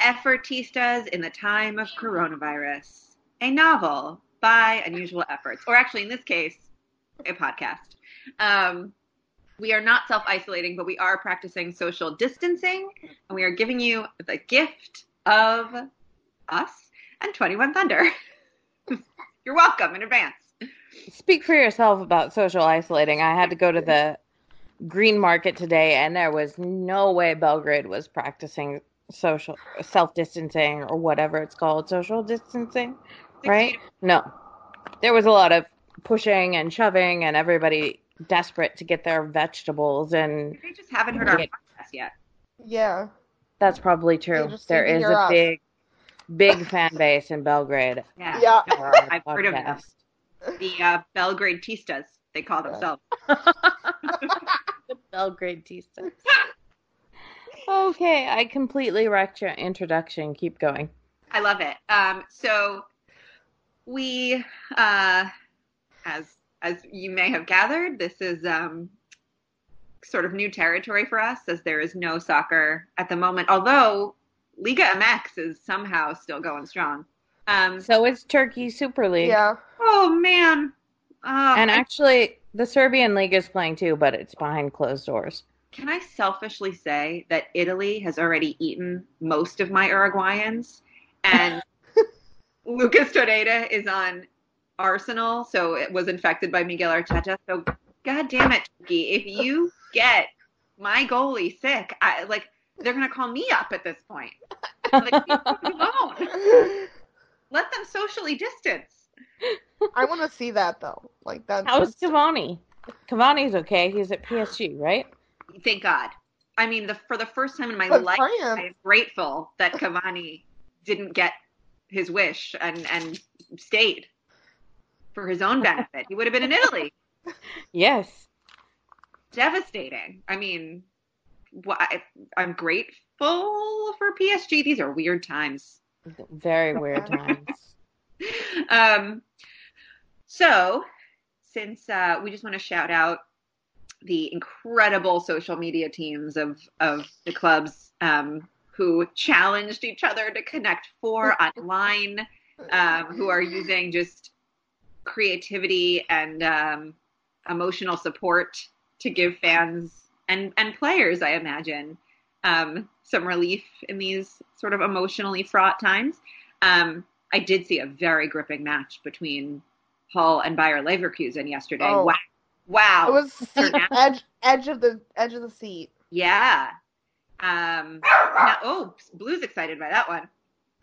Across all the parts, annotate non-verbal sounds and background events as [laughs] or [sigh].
Effortistas in the Time of Coronavirus, a novel by Unusual Efforts, or actually, in this case, a podcast. Um, we are not self isolating, but we are practicing social distancing, and we are giving you the gift of us and 21 Thunder. [laughs] You're welcome in advance. Speak for yourself about social isolating. I had to go to the green market today, and there was no way Belgrade was practicing social self distancing or whatever it's called, social distancing, right? No, there was a lot of pushing and shoving, and everybody desperate to get their vegetables, and They just haven't heard our Yeah. podcast yet. Yeah. that's probably true. just There need to is hear a us. big, big [laughs] fan base in Belgrade. Yeah. Yeah. I've heard of them. The uh, Belgrade Tistas, they call themselves. [laughs] [laughs] the Belgrade Tista. Okay, I completely wrecked your introduction. Keep going. I love it. Um, so we, uh, as as you may have gathered, this is um, sort of new territory for us, as there is no soccer at the moment. Although Liga MX is somehow still going strong. Um, So it's Turkey Super League. Yeah. oh man, uh, And I- actually, the Serbian League is playing too, but it's behind closed doors. Can I selfishly say that Italy has already eaten most of my Uruguayans, and [laughs] Lucas Torreira is on Arsenal, so it was infected by Mikel Arteta. So, God damn it, Turkey! If you get my goalie sick, I like they're gonna call me up at this point. Like, leave alone. [laughs] Let them socially distance. I want to see that though. Like that. How's Cavani? Cavani's okay. He's at PSG, right? Thank God. I mean, the for the first time in my But life, France- I am grateful that Cavani didn't get his wish and and stayed for his own benefit. He would have been in Italy. Yes. Devastating. I mean, wh- I, I'm grateful for PSG. These are weird times. Very weird times. [laughs] um, so, since uh, we just want to shout out the incredible social media teams of of the clubs um, who challenged each other to connect for [laughs] online, um, who are using just creativity and um, emotional support to give fans and and players, I imagine, um, some relief in these sort of emotionally fraught times. Um, I did see a very gripping match between Hull and Bayer Leverkusen yesterday. Oh. Wow. Wow. It was [laughs] edge edge of the edge of the seat. yeah. Um, now, oh, Blue's excited by that one.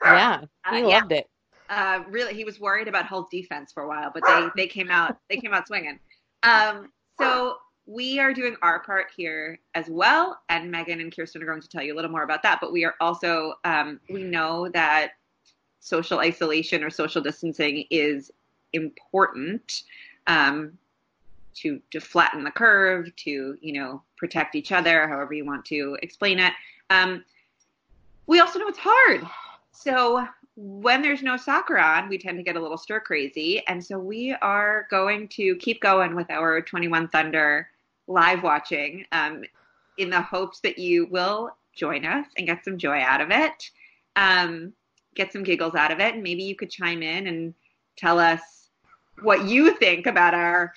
Yeah, he Uh, yeah. loved it. Uh, really, he was worried about Hull's defense for a while, but they they came out they came out swinging. Um, so we are doing our part here as well, and Megan and Kirsten are going to tell you a little more about that. But we are also um, we know that social isolation or social distancing is important um, to to flatten the curve, to you know protect each other, however you want to explain it. Um, we also know it's hard. So when there's no soccer on, we tend to get a little stir crazy. And so we are going to keep going with our 21 Thunder live watching um, in the hopes that you will join us and get some joy out of it, um, get some giggles out of it. And maybe you could chime in and tell us what you think about our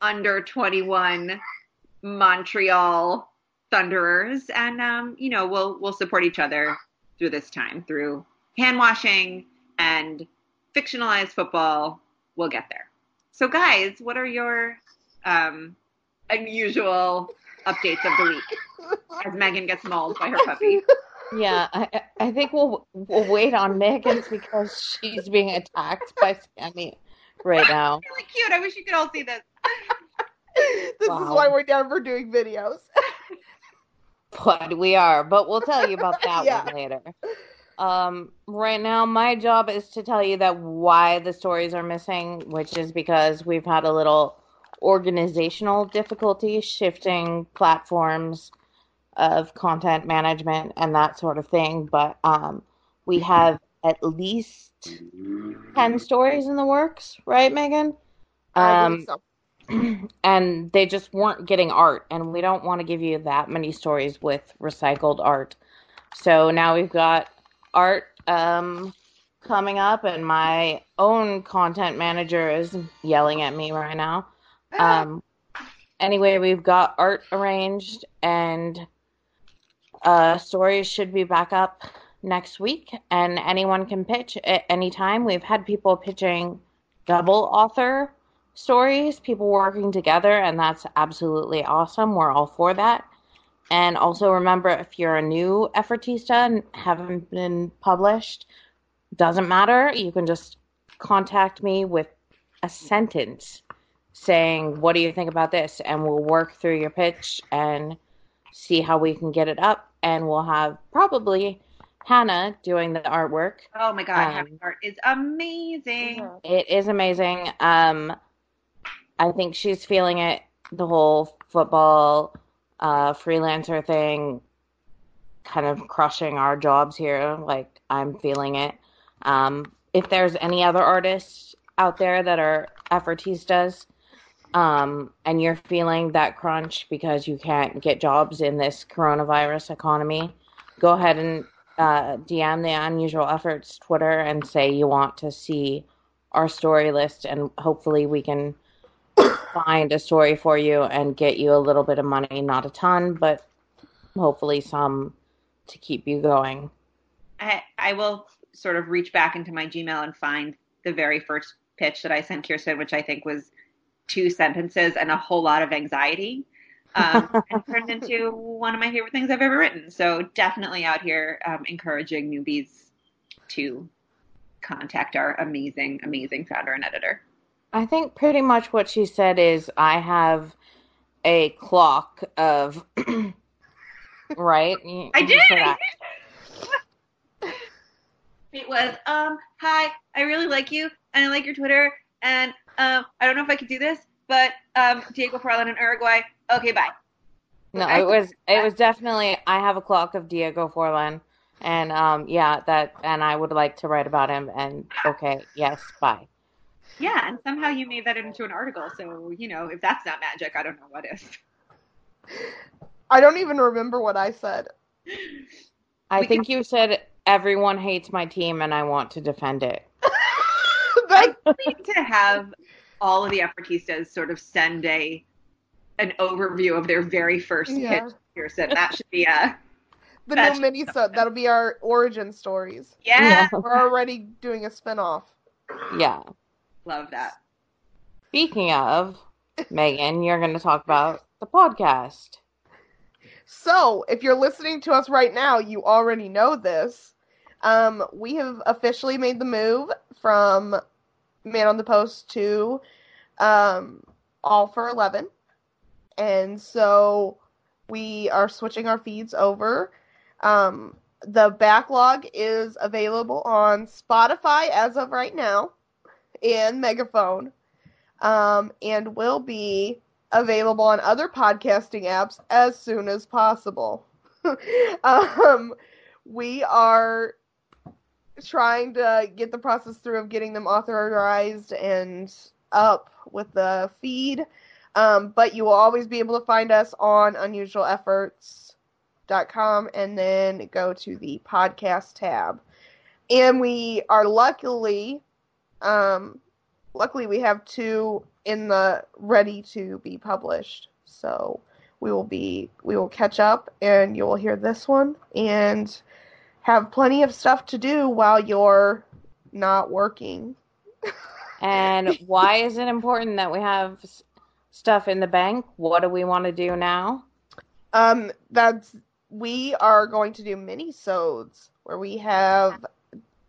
under 21 Montreal Thunderers. And, um, you know, we'll, we'll support each other through this time through hand washing and fictionalized football. We'll get there. So, guys, what are your um, unusual updates of the week as Megan gets mauled by her puppy? Yeah, I, I- think we'll we'll wait on Megan's because she's being attacked by Sammy right [laughs] now. Really cute. I wish you could all see this. [laughs] this is why we're never doing videos. [laughs] But we are, but we'll tell you about that [laughs] Yeah. one later. Um, right now, my job is to tell you that why the stories are missing, which is because we've had a little organizational difficulty shifting platforms of content management and that sort of thing. But um, we have at least 10 stories in the works, right, Megan? Um, so. And they just weren't getting art and we don't want to give you that many stories with recycled art. So now we've got art um, coming up and my own content manager is yelling at me right now. Um, anyway we've got art arranged and uh, stories should be back up next week and anyone can pitch at any time we've had people pitching double author stories, people working together, and that's absolutely awesome. We're all for that. And also remember, if you're a new effortista and haven't been published, doesn't matter. You can just contact me with a sentence saying, "What do you think about this?" And we'll work through your pitch and see how we can get it up. And we'll have probably Hannah doing the artwork. Oh my god, Um, Happy Art is amazing. It is amazing. Um, I think she's feeling it. The whole football uh, freelancer thing, kind of crushing our jobs here. Like I'm feeling it. Um, if there's any other artists out there that are effortistas, um, and you're feeling that crunch because you can't get jobs in this coronavirus economy, go ahead and uh, DM the Unusual Efforts Twitter and say you want to see our story list, and hopefully we can find a story for you and get you a little bit of money, not a ton, but hopefully some to keep you going. I, I will sort of reach back into my Gmail and find the very first pitch that I sent Kirsten, which I think was two sentences and a whole lot of anxiety, um, [laughs] and turned into one of my favorite things I've ever written. So definitely out here um, encouraging newbies to contact our amazing, amazing founder and editor. I think pretty much what she said is I have a clock of [clears throat] right. You- I did. [laughs] It was, um, hi, I really like you, and I like your Twitter, and um, I don't know if I could do this, but um, Diego Forlan in Uruguay. Okay, bye. No, I- it was it was definitely I have a clock of Diego Forlan, and um yeah that and I would like to write about him. And okay, yes, bye. Yeah, and somehow you made that into an article. So you know, if that's not magic, I don't know what is. I don't even remember what I said. I We think you said everyone hates my team and I want to defend it. [laughs] That- I need to have all of the Effortistas sort of send a an overview of their very first Yeah. pitch. Pearson, that should be a the That's- new mini that'll be our origin stories. yeah. We're already doing a spin-off. Yeah. Love that. Speaking of, [laughs] Megan, you're going to talk about the podcast. So, if you're listening to us right now, you already know this. Um, we have officially made the move from Man on the Post to um, All for 11. And so we are switching our feeds over. Um, the backlog is available on Spotify as of right now and Megaphone, um, and will be available on other podcasting apps as soon as possible. [laughs] um, we are trying to get the process through of getting them authorized and up with the feed. Um, but you will always be able to find us on unusualefforts.com and then go to the podcast tab. And we are luckily, um, luckily we have two in the ready to be published. So we will be we will catch up and you will hear this one and have plenty of stuff to do while you're not working. [laughs] And why is it important that we have stuff in the bank? What do we want to do now? Um, that's we are going to do mini-sodes where we have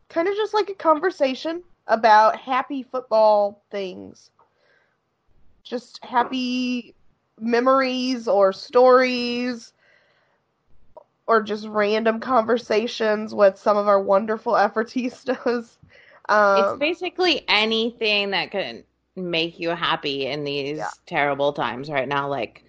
kind of just like a conversation about happy football things. Just happy memories or stories or just random conversations with some of our wonderful effortistas. [laughs] Um, it's basically anything that can make you happy in these Yeah. terrible times right now, like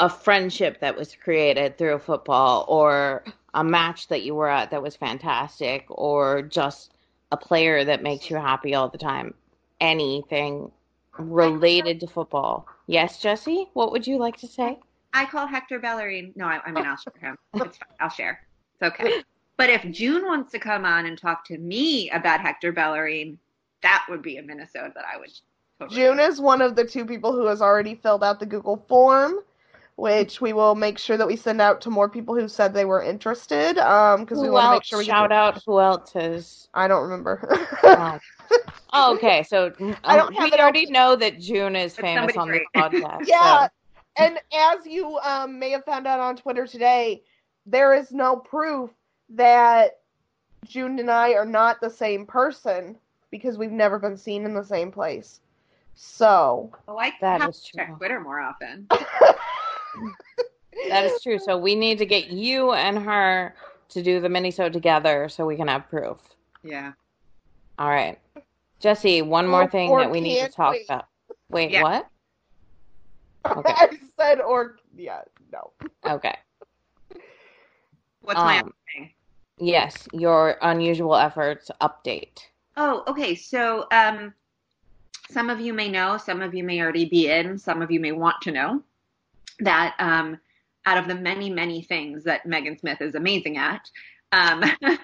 a friendship that was created through football, or a match that you were at that was fantastic, or just a player that makes you happy all the time. Anything related to football. Yes, Jesse, what would you like to say? I call Hector Bellerin. No, I, I mean I'll share him. [laughs] It's fine. I'll share. It's okay. But if June wants to come on and talk to me about Hector Bellerin, that would be a minisode that I would. Totally June is one of the two people who has already filled out the Google form, which we will make sure that we send out to more people who said they were interested. Um, because we Who want to make sure we shout get. out who else has I don't remember. Oh. [laughs] Oh, okay. So I don't um, have we it already know that June is But famous somebody on this podcast. [laughs] yeah, so- and as you um, may have found out on Twitter today, there is no proof that June and I are not the same person because we've never been seen in the same place. So Oh, I That have is to check true. Twitter more often. [laughs] That is true. So we need to get you and her to do the mini minisode together so we can have proof. Yeah. All right. Jesse, one more Or- thing or that we need to talk wait. about. Wait, Yeah. what? [laughs] Okay. I said, or yeah, no. Okay. What's my Um, other thing? Yes, your unusual efforts update. Oh, okay. So, um, some of you may know, some of you may already be in, some of you may want to know that um, out of the many, many things that Megan Smith is amazing at, um, [laughs]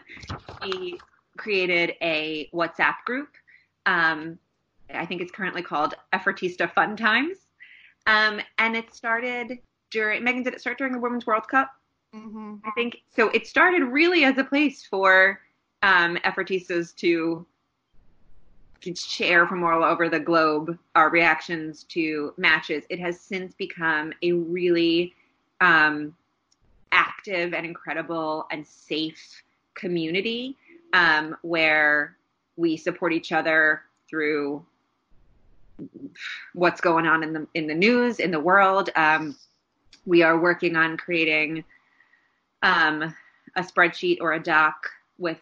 she created a WhatsApp group. Um, I think it's currently called Effortista Fun Times. Um, and it started during, Megan, did it start during the Women's World Cup? hmm I think so. It started really as a place for um, effortistas to share from all over the globe our reactions to matches. It has since become a really um, active and incredible and safe community um, where we support each other through what's going on in the in the news in the world. Um, we are working on creating um, a spreadsheet or a doc with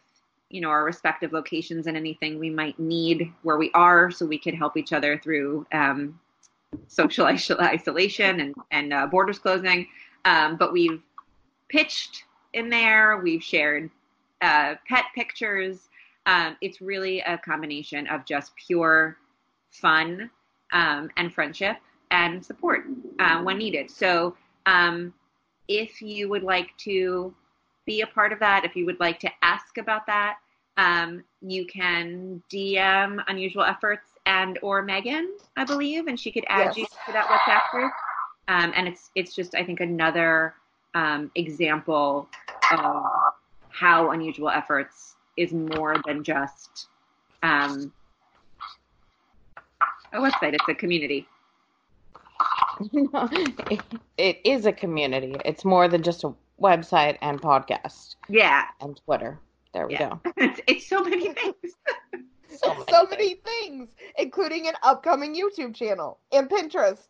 you know our respective locations and anything we might need where we are, so we can help each other through um, social [laughs] isolation and and uh, borders closing. Um, but we've pitched in there. We've shared uh, pet pictures. Um, it's really a combination of just pure fun um, and friendship and support uh, when needed. So um, if you would like to be a part of that, if you would like to ask about that, um, you can DM Unusual Efforts and or Megan, I believe, and she could add Yes. you to that WhatsApp group. Um, and it's it's just I think another um, example of how Unusual Efforts is more than just um, a website; it's a community. [laughs] it, it is a community. It's more than just a website and podcast Yeah, and Twitter. There we Yeah. go. [laughs] it's, it's so many [laughs] things. [laughs] So many so many things, including an upcoming YouTube channel and Pinterest.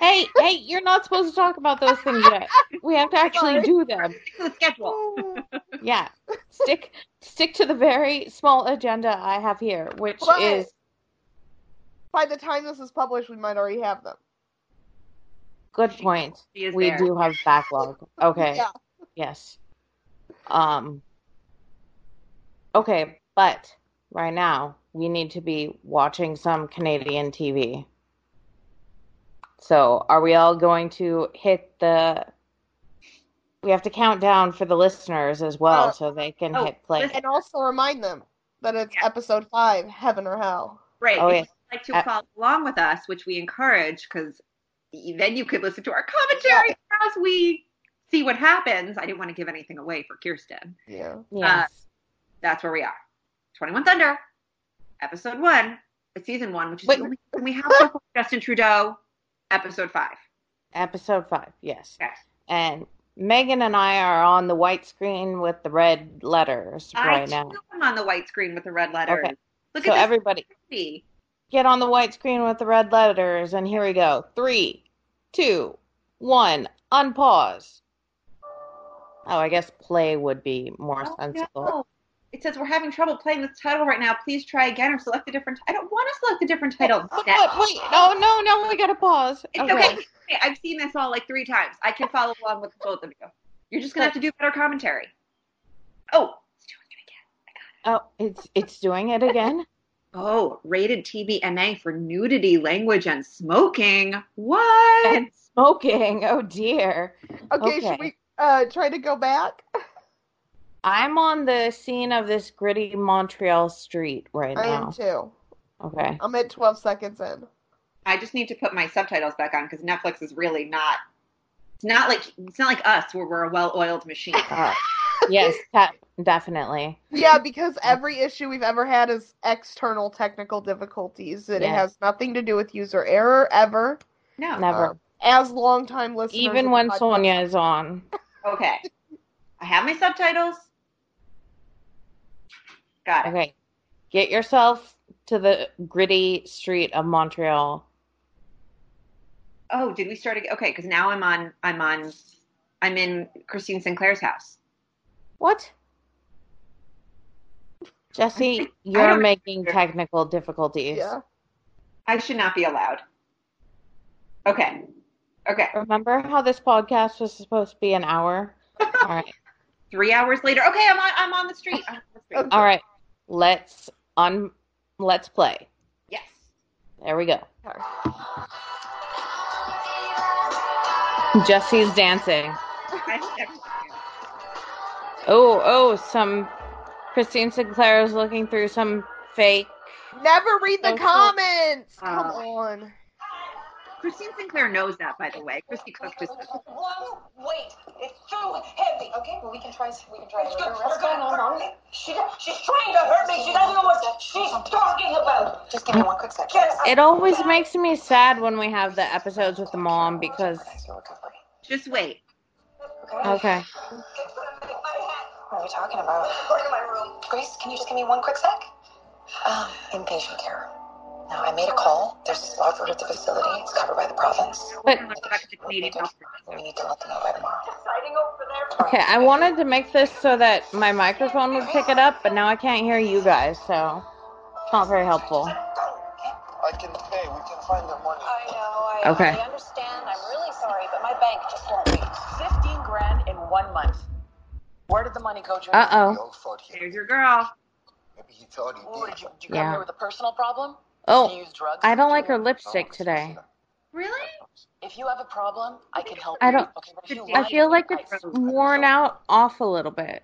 Hey, hey, you're not supposed to talk about those things yet. We have to actually do them. Stick to the schedule. Oh. Yeah. Stick stick to the very small agenda I have here, which But- is By the time this is published, we might already have them. Good point. [laughs] She is We there. do have backlog. Okay. Yeah. Yes. Um Okay, but right now we need to be watching some Canadian TV. So, are we all going to hit the We have to count down for the listeners as well Uh, so they can oh, hit play. And also remind them that it's Yeah. episode five, Heaven or Hell. Right. Oh, if yeah. you'd like to Uh, follow along with us, which we encourage, because then you could listen to our commentary as we see what happens. I didn't want to give anything away for Kirsten. Yeah. Yes. That's where we are. 21 Thunder, episode one, uh, season one, which is Wait. the only thing we have far. [laughs] Justin Trudeau, episode five. Episode five. Yes. Yes. And Megan and I are on the white screen with the red letters I right now. am on the white screen with the red letters. Okay. Look So at everybody, movie. Get on the white screen with the red letters, and here we go. Three, two, one. Unpause. Oh, I guess play would be more Oh, sensible. no. It says we're having trouble playing this title right now. Please try again or select a different. I don't want to select a different title. Oh, but wait, no, no, no, we gotta pause. It's okay. Okay, I've seen this all like three times. I can follow along with both of you. You're just gonna have to do better commentary. Oh, it's doing it again. Oh, it's it's doing it again. Oh, rated TVMA for nudity, language, and smoking. What? and smoking. [laughs] Oh dear. Okay, Okay. should we uh try to go back? [laughs] I'm on the scene of this gritty Montreal street right I now. I am too. Okay. I'm at 12 seconds in. I just need to put my subtitles back on because Netflix is really not. It's not like it's not like us where we're a well-oiled machine. [laughs] Yes, ta- definitely. Yeah, because every issue we've ever had is external technical difficulties. And It has nothing to do with user error ever. No. Never. Um, as longtime listeners, Even when the podcast- Sonia is on. [laughs] Okay. I have my subtitles. Got it. Okay. Get yourself to the gritty street of Montreal. Oh, did we start again? Okay, because now I'm on. I'm on. I'm in Christine Sinclair's house. What? Jesse, you're making technical difficulties. Yeah. I should not be allowed. Okay. Okay. Remember how this podcast was supposed to be an hour? [laughs] All right. Three hours later. Okay, I'm on. I'm on the street. On the street. All right. Let's un let's play. Yes. There we go. Jesse's dancing. [laughs] I never- Oh, oh, some Christine Sinclair is looking through some fake. Never read the Oh, so- comments. Ah. Come Oh. on. Christine Sinclair knows that, by the way. Christy Cook just. Whoa, wait, it's too heavy. Okay, well we can try. We can try. What's going on, Molly? She, she's trying to hurt me. She doesn't know what she's talking about. Just give me one quick second. Yes, It always makes me sad when we have the episodes with the mom because. Just wait. Okay. What are we talking about? Go to my room. Grace, can you just give me one quick sec? Um, inpatient care. Now, I made a call. There's this law at the facility. It's covered by the province. But I'm not back to Canadian health. We need to let them know by tomorrow. okay, I wanted to make this so that my microphone would pick it up, but now I can't hear you guys, so it's not very helpful. I can pay. We can find the money. I know. I, Okay. I understand. I'm really sorry, but my bank just won't wait. 15 grand in one month. Where did the money go, Joe? Uh oh. We all thought he, There's your girl. maybe he thought he Oh, did. did you, did you come here with a personal problem? Did Oh, you use drugs? I don't like her lipstick it's today. Really? If you have a problem, I can help I don't- Okay, you I feel like it's I- worn out off a little bit.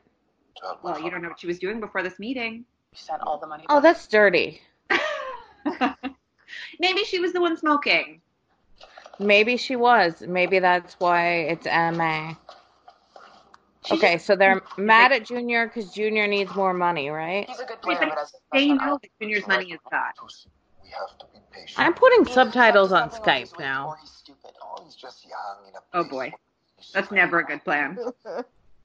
Well, you don't know what she was doing before this meeting. You sent all the money. Oh, that's dirty. [laughs] Maybe she was the one smoking. Maybe she was. Maybe that's why it's MA. Okay, so they're [laughs] mad at Junior because Junior needs more money, right? He's a good player, but as They professional, know that Junior's money is gone. We have to be patient. I'm putting Either subtitles on does he's Skype now. Stupid. Oh, he's just young in a Oh, boy. That's never a good plan. [laughs] I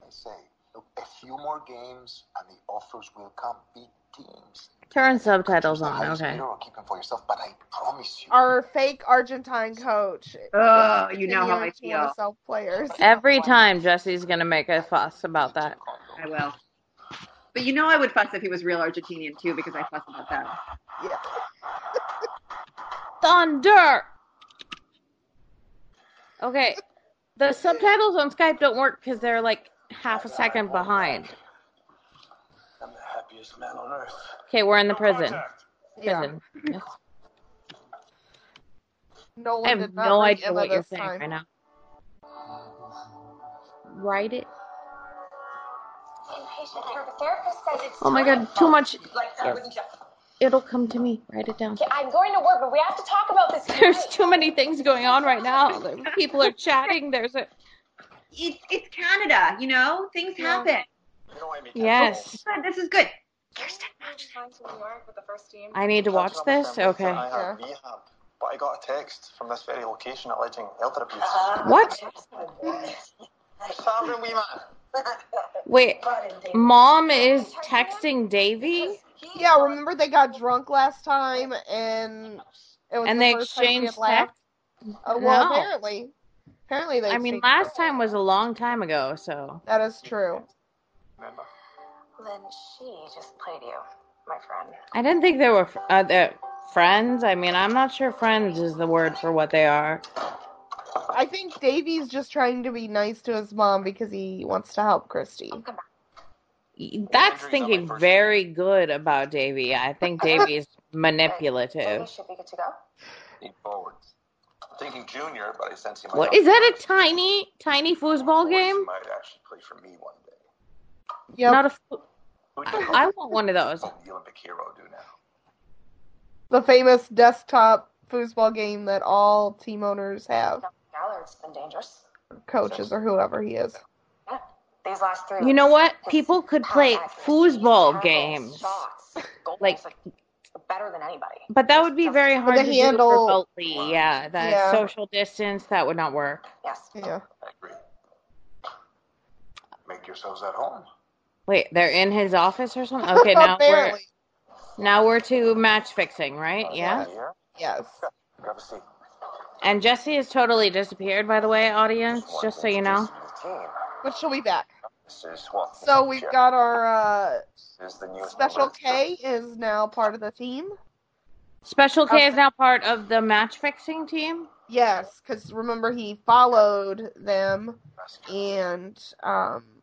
say, look, a few more games and the offers will come. Big teams. Turn subtitles on, Highest okay. bidder Or keep them for yourself, but I promise you. Our fake Argentine coach. Oh, you know how I continuing to feel. Sell players. Every time Jesse's gonna make a fuss about that. I will. But you know I would fuss if he was real Argentinian too, because I fuss about them. Yeah. [laughs] Thunder! Okay, the subtitles on Skype don't work because they're like half a second behind. I'm the happiest man on earth. Okay, we're in the prison. Yeah. Prison. Yes. Nolan I have no idea Emma what you're this saying time. right now. Write it. Oh my god, too much. It'll come to me. Write it down. I'm going to work, but we have to talk about this. There's too many things going on right now. People are chatting. There's a. it's it's Canada, you know. Things Yeah. happen. You know what I mean? Yes. Good, This is good. Kirsten, flying to New York with the first team. I need to watch Catching up with this. Okay. I had rehab, but I got a text from this very location alleging elder abuse. [laughs] What? What's happening, wee man? Wait, mom is texting Davy, Yeah, remember they got drunk last time and it was and the they first time she had exchanged laughed? text. Uh, well, No. apparently. Apparently they I mean, last time was a long time ago, so That is true. Remember? Then she just played you, my friend. I didn't think they were fr- uh, they're friends. I mean, I'm not sure friends is the word for what they are. I think Davey's just trying to be nice to his mom because he wants to help Christy. That's thinking very good about Davy. I think [laughs] Davy's manipulative. should be good to go. Need forwards. I'm thinking junior, but I sense he might. What have- is that? A tiny, tiny foosball game? Might actually play for me one day. Yep. Not a. fo- Who do you I want one of those. the Olympic hero do now? the famous desktop foosball game that all team owners have, Gallard's been dangerous. coaches or whoever he is. Yeah. These last three. You know what? People could play foosball games. shots, Like- better than anybody. But that would be very hard to handle- do remotely. Yeah, that Yeah. social distance that would not work. Yes. Yeah. I agree. Make yourselves at home. Wait, they're in his office or something? Okay, [laughs] now we're now we're to match fixing, right? Yeah. Here, Yes. grab a seat. And Jesse has totally disappeared, by the way, audience. One Just so you know. introduce you to. But she'll be back. This is what? So we've Jeff. got our uh, This is the newest Special. K is now part of the team. Special K is now part of the match fixing team. Yes, because remember he followed them and um,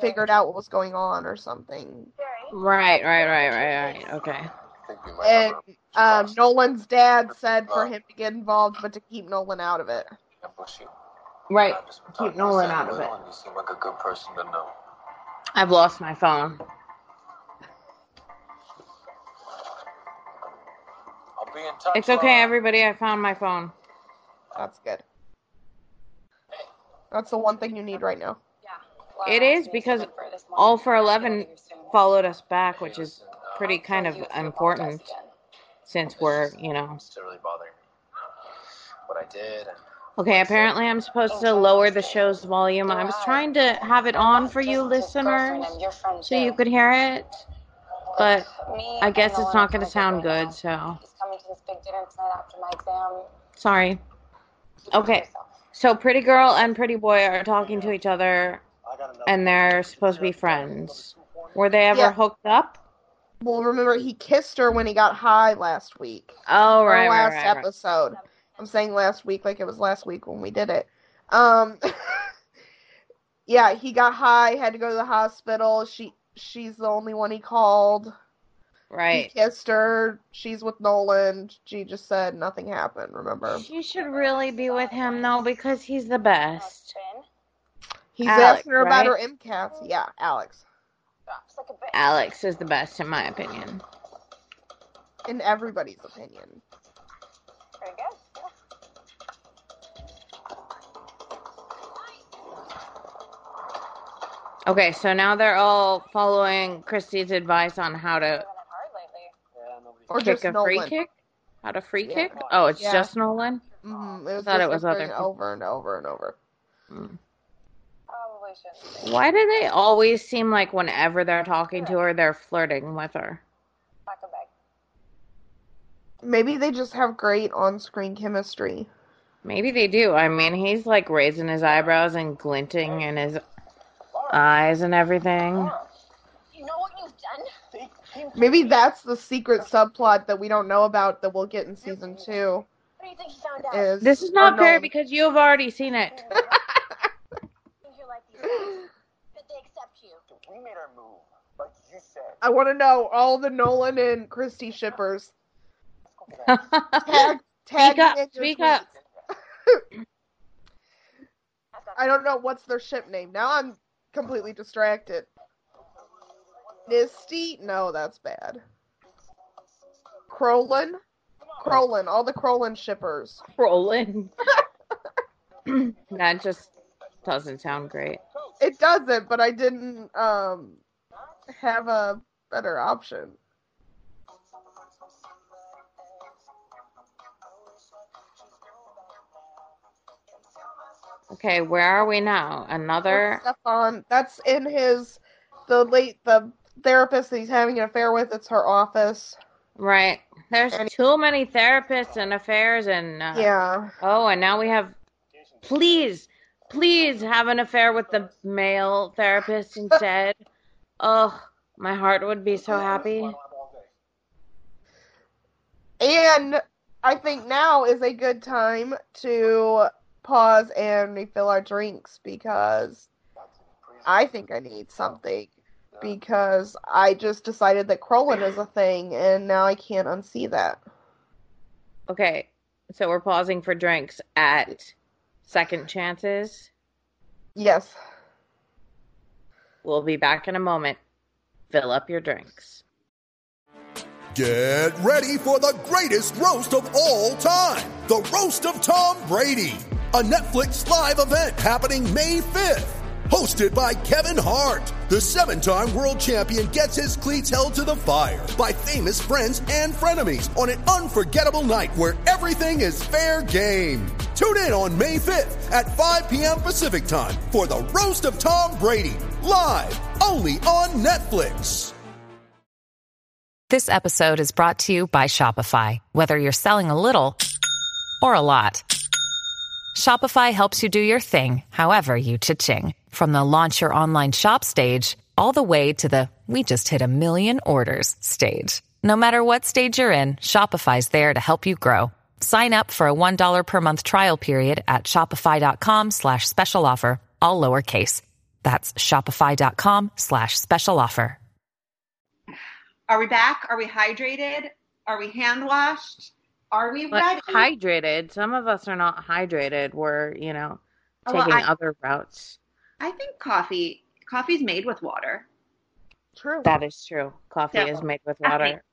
figured out what was going on or something. Right, right, right, right, right. Okay. I think we might And um, Nolan's dad said for him to get involved, but to keep Nolan out of it. a ambush you. Right. I've just been Keep Nolan out of it. Little, You seem like a good person to know. I've lost my phone. I'll be in touch. It's okay, everybody. I found my phone. That's good. That's the one thing you need right now. It is because All for 11 followed us back, which is pretty kind of important since we're, you know. It's really bothering me. What I did. Okay, apparently I'm supposed to lower the show's volume. I was trying to have it on for you listeners so you could hear it, but I guess it's not going to sound good, so He's coming to this big dinner tonight after my exam. sorry. Okay, so Pretty Girl and Pretty Boy are talking to each other I got enough. And they're supposed to be friends. Were they ever Yeah. hooked up? Well, remember he kissed her when he got high last week. Oh, or right, right, last right, right. episode. I'm saying last week like it was last week when we did it. Um [laughs] Yeah, he got high, had to go to the hospital. She she's the only one he called. Right. He kissed her. She's with Nolan. She just said nothing happened, remember? She should really be with him though because he's the best. He's Alex, asking her about her right? MCATs. Yeah, Alex. Alex is the best in my opinion. In everybody's opinion. Very good. Okay, so now they're all following Christy's advice on how to Hard. Or kick just a Nolan. free kick. How to free Yeah. kick? Oh, it's Yeah. just Nolan. Mm, it was thought just it was other doing it people. over and over and over. Mm. Probably shouldn't. Why do they always seem like whenever they're talking to her, they're flirting with her? Pack a bag. Maybe they just have great on-screen chemistry. Maybe they do. I mean, he's like raising his eyebrows and glinting in his eyes and everything. You know what you've done? Maybe that's the secret subplot that we don't know about that we'll get in season two. What do you think he found out? Is This is not or fair because you have already seen it. [laughs] think you're like these guys. That they accept you. We made our move, like you said. I want to know all the Nolan and Christy shippers. Tag, [laughs] tag Speak me up, in speak up. I don't know what's their ship name. Now I'm completely distracted. Misty? No, that's bad. Crolin? Crolin, all the Crolin shippers. Rolling. [laughs] that just doesn't sound great. It doesn't, but I didn't um have a better option. Okay, where are we now? Another. Stefan, that's in his the late the therapist that he's having an affair with. It's her office. Right. There's And- too many therapists and affairs and. Uh, Yeah. Oh, and now we have. Please, please have an affair with the male therapist instead. oh, my heart would be so happy. And I think now is a good time to pause and refill our drinks because I think I need something because I just decided that Krolin is a thing and now I can't unsee that. Okay, so we're pausing for drinks at Second Chances. Yes. We'll be back in a moment. Fill up your drinks. Get ready for the greatest roast of all time the Roast of Tom Brady, a Netflix live event happening May 5th. Hosted by Kevin Hart, the seven time world champion gets his cleats held to the fire by famous friends and frenemies on an unforgettable night where everything is fair game. Tune in on May 5th at 5 p.m. Pacific time for the Roast of Tom Brady, live only on Netflix. This episode is brought to you by Shopify. Whether you're selling a little or a lot, Shopify helps you do your thing, however you cha-ching. From the launch your online shop stage, all the way to the we just hit a million orders stage. No matter what stage you're in, Shopify's there to help you grow. Sign up for a $1 per month trial period at shopify.com slash special offer, all lowercase. That's shopify.com slash special offer. Are we back? Are we hydrated? Are we hand washed? Are we But ready? hydrated. Some of us are not hydrated. We're, you know, Oh, well, taking I- other routes. I think coffee coffee's made with water. True. That is true. Coffee Yeah. is made with Caffeine. water.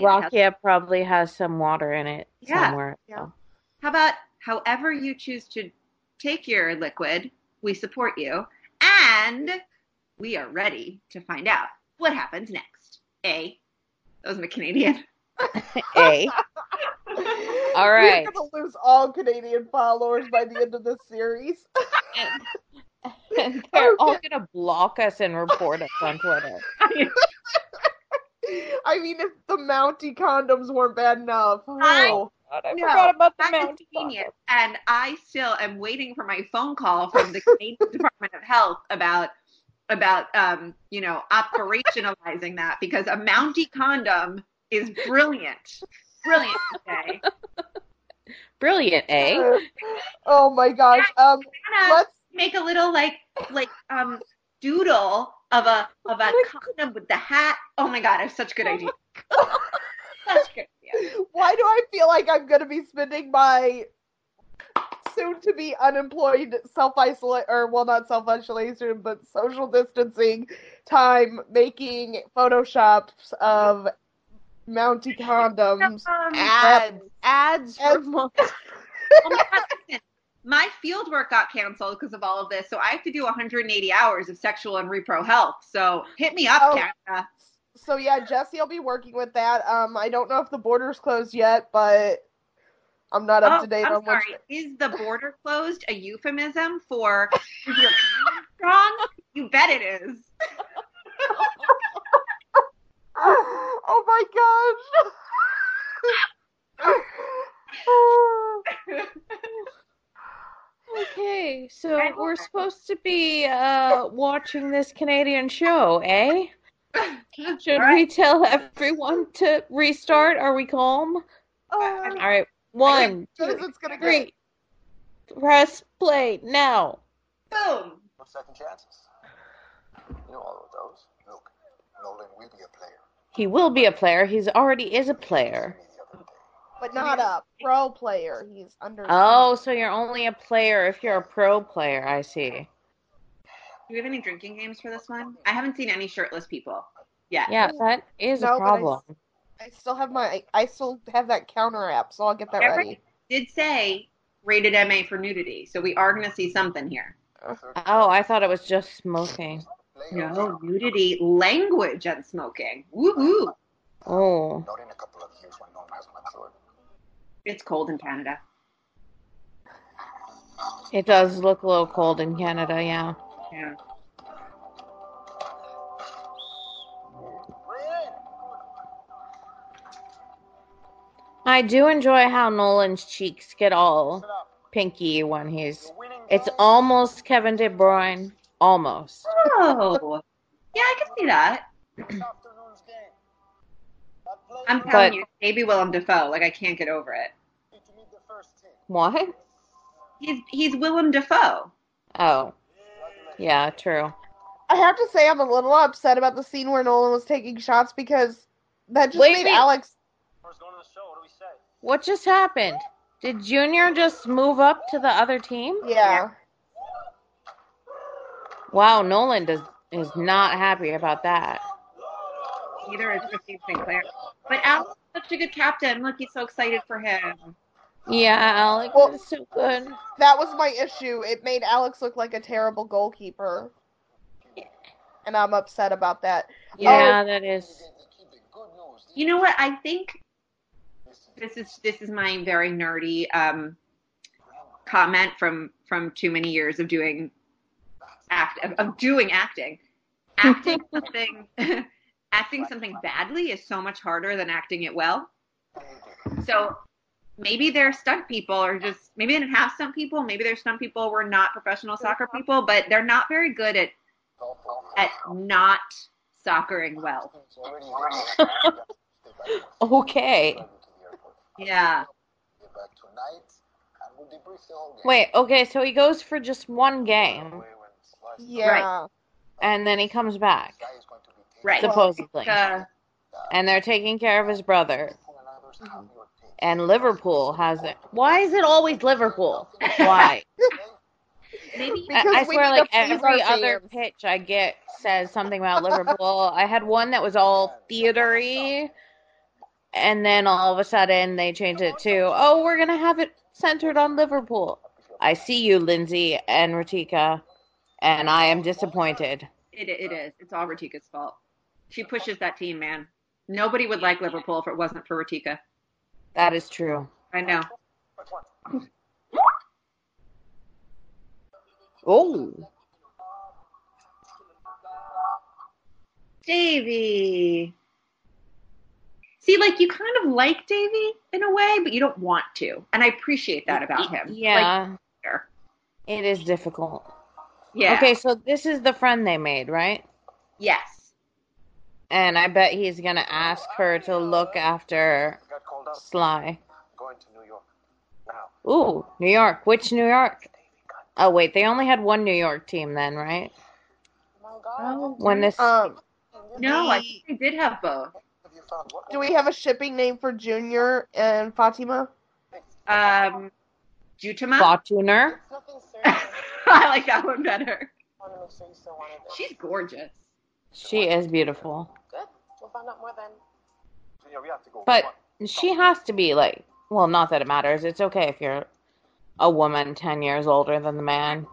Caffeinated. Rakia probably has some water in it Yeah. somewhere. Yeah. so. How about however you choose to take your liquid, we support you, and we are ready to find out what happens next. A. That was my Canadian. [laughs] A. [laughs] All right. We're gonna lose all Canadian followers by the end of this series. And [laughs] they're all gonna block us and report us on Twitter. [laughs] I mean, if the Mountie condoms weren't bad enough. I- Oh. God, I No, forgot about the that is genius. And I still am waiting for my phone call from the Canadian [laughs] Department of Health about about um, you know, operationalizing that because a Mountie condom is brilliant. Brilliant today. [laughs] Brilliant, eh? [laughs] Oh my gosh. Um, let's. make a little like like um doodle of a of a condom with the hat. Oh my god, I have such [laughs] good idea. such good idea. Why do I feel like I'm gonna be spending my soon to be unemployed self isolate or well not self isolation but social distancing time making photoshops of Mountie condoms. Um, Ads, ads for Ads. [laughs] oh my God, listen, my field work got canceled because of all of this, so I have to do 180 hours of sexual and repro health. So hit me up, Oh. Canada. So yeah, Jesse I'll be working with that. Um, I don't know if the border's closed yet, but I'm not up Oh, to date I'm on what. sorry. Is the border closed a euphemism for [laughs] is your condom strong? You bet it is. Oh my gosh. Okay, so we're supposed to be uh watching this Canadian show, eh? Should we tell everyone to restart? Are we calm? Oh, All right, one, Because two, it's gonna get three. Press play now. Boom. No second chances. You know all of those. Look, Nolan will be a player. He will be a player. He's already is a player. Me the other day. but not a pro player. He's under. Oh, so you're only a player if you're a pro player. I see. Do we have any drinking games for this one? I haven't seen any shirtless people yet. Yeah, that is No, a but I- problem. I still have my. I still have that counter app, so I'll get that Every- ready. Did say rated MA for nudity, so we are going to see something here. Uh-huh. Oh, I thought it was just smoking. No, nudity, language, and smoking. Woohoo! Oh. Not in a couple of years when Norm has matured. It's cold in Canada. It does look a little cold in Canada, yeah. Yeah. I do enjoy how Nolan's cheeks get all pinky when he's. It's almost Kevin De Bruyne. Almost. Oh, yeah, I can see that. I'm telling But- you, maybe Willem Dafoe. Like I can't get over it. What? He's he's Willem Dafoe. Oh. Yeah, true. I have to say, I'm a little upset about the scene where Nolan was taking shots because that just Wait, made wait. Alex. What just happened? Did Junior just move up to the other team? Yeah. Wow, Nolan does is not happy about that. Neither is Christine Sinclair. But Al's such a good captain. Look, he's so excited for him. Yeah, Alex Well- is so good. That was my issue. It made Alex look like a terrible goalkeeper. And I'm upset about that. Yeah, that is. You know what? I think this is this is my very nerdy um, comment from from too many years of doing act of, of doing acting. [laughs] Acting something [laughs] acting something badly is so much harder than acting it well. So maybe their stunt people are just maybe they didn't have stunt people. Maybe their stunt people were not professional soccer people, but they're not very good at at not soccering well. [laughs] Okay. Yeah. Wait, okay, so he goes for just one game Yeah. and then he comes back, Right. supposedly. Uh, And they're taking care of his brother. And Liverpool has it. Why is it always Liverpool? Why? [laughs] maybe I, Because I swear, like every other fans. pitch I get says something about Liverpool. I had one that was all theatery, and then all of a sudden they changed it to, "Oh, we're gonna have it centered on Liverpool." I see you, Lindsay and Ratika, and I am disappointed. It, it is. It's all Ratika's fault. She pushes that team, man. Nobody would like Liverpool if it wasn't for Ratika. That is true. I know. Oh, Davy. See, like you kind of like Davy in a way, but you don't want to, and I appreciate that about him. Yeah, there. it is difficult. Yeah. Okay, so this is the friend they made, right? Yes. And I bet he's gonna ask her to look after Got called up. Sly. Going to New York. Now. Ooh, New York. Which New York? Oh wait, they only had one New York team then, right? Oh, When this Um, No, I think they did have both. Have you found what? do we have a shipping name for Junior and Fatima? Um, Jutama. Fortuner. [laughs] [laughs] I like that one better. want to make sure you still want it. She's gorgeous. She is beautiful. Good. We'll find out more then. Yeah, we have to go. But she has to be like well, not that it matters. It's okay if you're a woman ten years older than the man.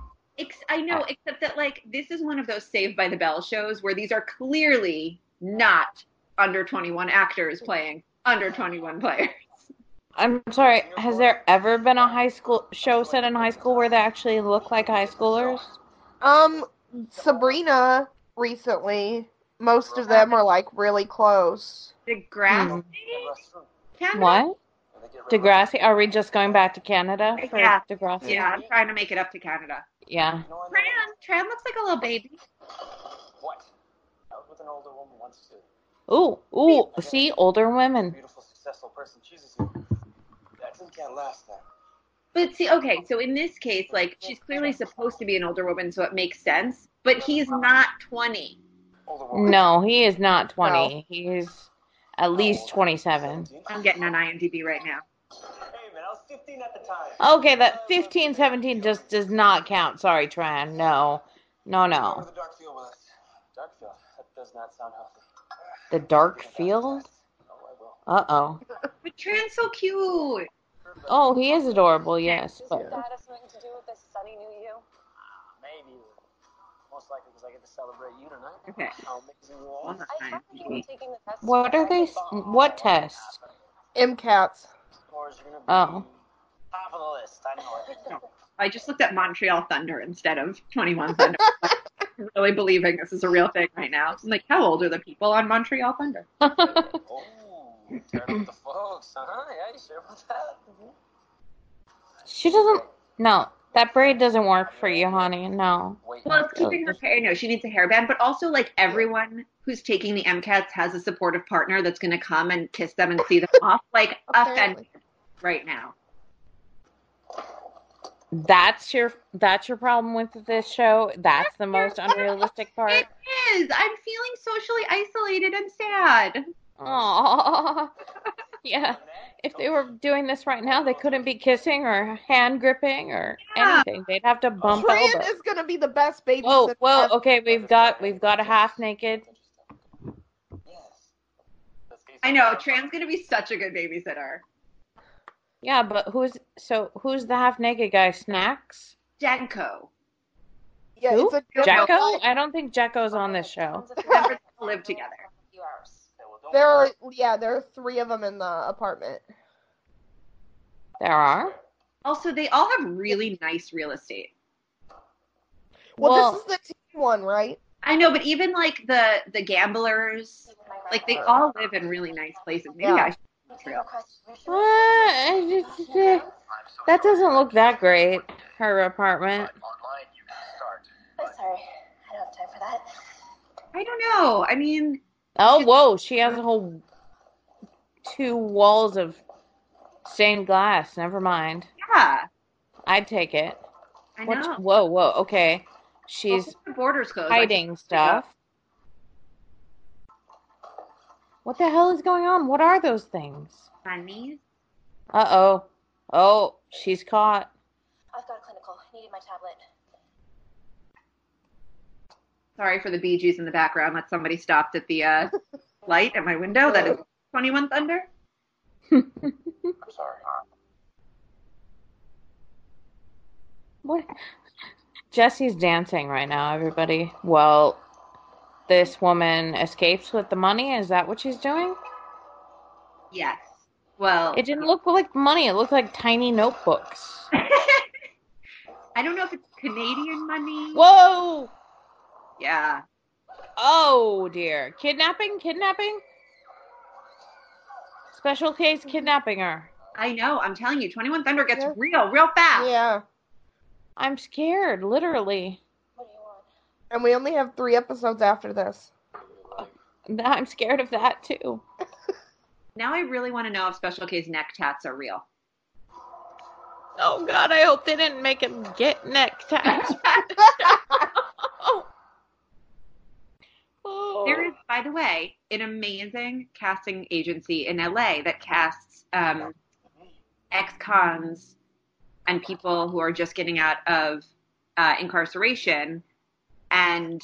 I know, ah. except that like this is one of those Saved by the Bell shows where these are clearly not under 21 actors playing under 21 players. I'm sorry, has there ever been a high school show set in high school where they actually look like high schoolers? Um, Sabrina recently. Most of them are like really close. The grass Hmm. Canada? What? Degrassi? Are we just going back to Canada for Yeah. Degrassi? Yeah, I'm trying to make it up to Canada. Yeah. Tran, Tran looks like a little baby. What? I was with an older woman once too. Ooh, ooh. See, older women. Beautiful, successful person. Jesus. That thing can't last now. But see, okay, so in this case, like she's clearly supposed to be an older woman, so it makes sense. But he's not 20. No, he is not 20. He's at least 27. I'm getting on IMDb right now. Hey man, I was 15 at the time. Okay, that 15, 17 just does not count. Sorry, Tran. No. No, no. the dark field with. Dark field? That does not sound healthy. The dark field? Oh, Uh oh. But Tran's so cute. Oh, he is adorable, yes. But That has something to do with this sunny new you. Ah, neither. Most likely because I get to celebrate you tonight. Okay. How amazing you One are. more time. taking the test. What are they? What test? MCATs. Scores are gonna be Oh. top of the list. I know it. I just looked at Montreal Thunder instead of 21 Thunder. [laughs] Really believing this is a real thing right now. I'm like, how old are the people on Montreal Thunder? [laughs] [laughs] Turn with the folks, huh? Yeah, you sure about that? Mm-hmm. She doesn't. No, that braid doesn't work for you, honey. No. Well, it's keeping her hair. No, she needs a hairband, but also like everyone who's taking the MCATs has a supportive partner that's going to come and kiss them and see them [laughs] off. Like offended right now. That's your that's your problem with this show. That's the most unrealistic part. It is. I'm feeling socially isolated and sad. Aww. [laughs] yeah. If they were doing this right now, they couldn't be kissing or hand gripping or Yeah. anything. They'd have to bump Tran elbows. is gonna be the best babysitter. Whoa, whoa, ever. okay, we've got we've got a half naked. I know. Tran's going to be such a good babysitter. Yeah, but who's so who's the half naked guy? Snacks? Janko. Yeah, Who? it's a Jacko? I don't think Jacko's on this show. Live together. [laughs] There are yeah, there are three of them in the apartment. There are. Also, they all have really nice real estate. Well, Well- this is the team one, right? I know, but even like the the gamblers, like they all live in really nice places. Maybe Yeah. I should Montreal. What? Just- eh, That doesn't look that great. Her apartment. I'm sorry. I don't have time for that. I don't know. I mean, Oh, whoa! She has a whole two walls of stained glass. Never mind. yeah, I'd take it. I What? know. Whoa, whoa. Okay, she's since the borders closed. I hiding just- stuff. What the hell is going on? What are those things? Bunnies. Uh oh. Oh, she's caught. I've got a clinical. I Needed my tablet. Sorry for the Bee Gees in the background. That somebody stopped at the uh, light at my window. That is 21 Thunder. I'm sorry. What? Jesse's dancing right now, everybody. Well, this woman escapes with the money. Is that what she's doing? Yes. Well, It didn't look like money. It looked like tiny notebooks. [laughs] I don't know if it's Canadian money. Whoa! Yeah. Oh dear. Kidnapping? Kidnapping? Special case kidnapping her. I know. I'm telling you, 21 Thunder gets Yeah. real, real fast. Yeah. I'm scared, literally. What do you want? And we only have three episodes after this. I'm scared of that too. [laughs] Now I really want to know if Special Case neck tats are real. Oh god, I hope they didn't make him get neck tats. [laughs] [laughs] oh. There is, by the way, an amazing casting agency in LA that casts um, ex-cons and people who are just getting out of uh, incarceration, and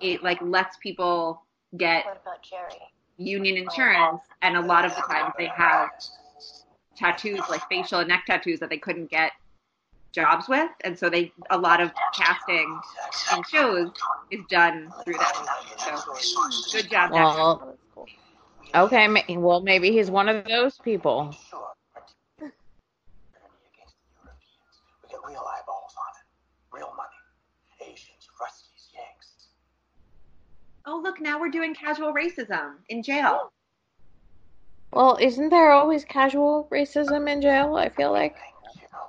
it like lets people get What about Jerry? union insurance, and a lot of the times they have tattoos, like facial and neck tattoos, that they couldn't get jobs with, and so they a lot of casting and shows is done through them. So good job. Well, okay, well maybe he's one of those people. Sure. Enemy against the Europeans. We get real eyeballs on it. Real money. Asians, Ruskies, Yanks. Oh, look, now we're doing casual racism in jail. Well, isn't there always casual racism in jail? I feel like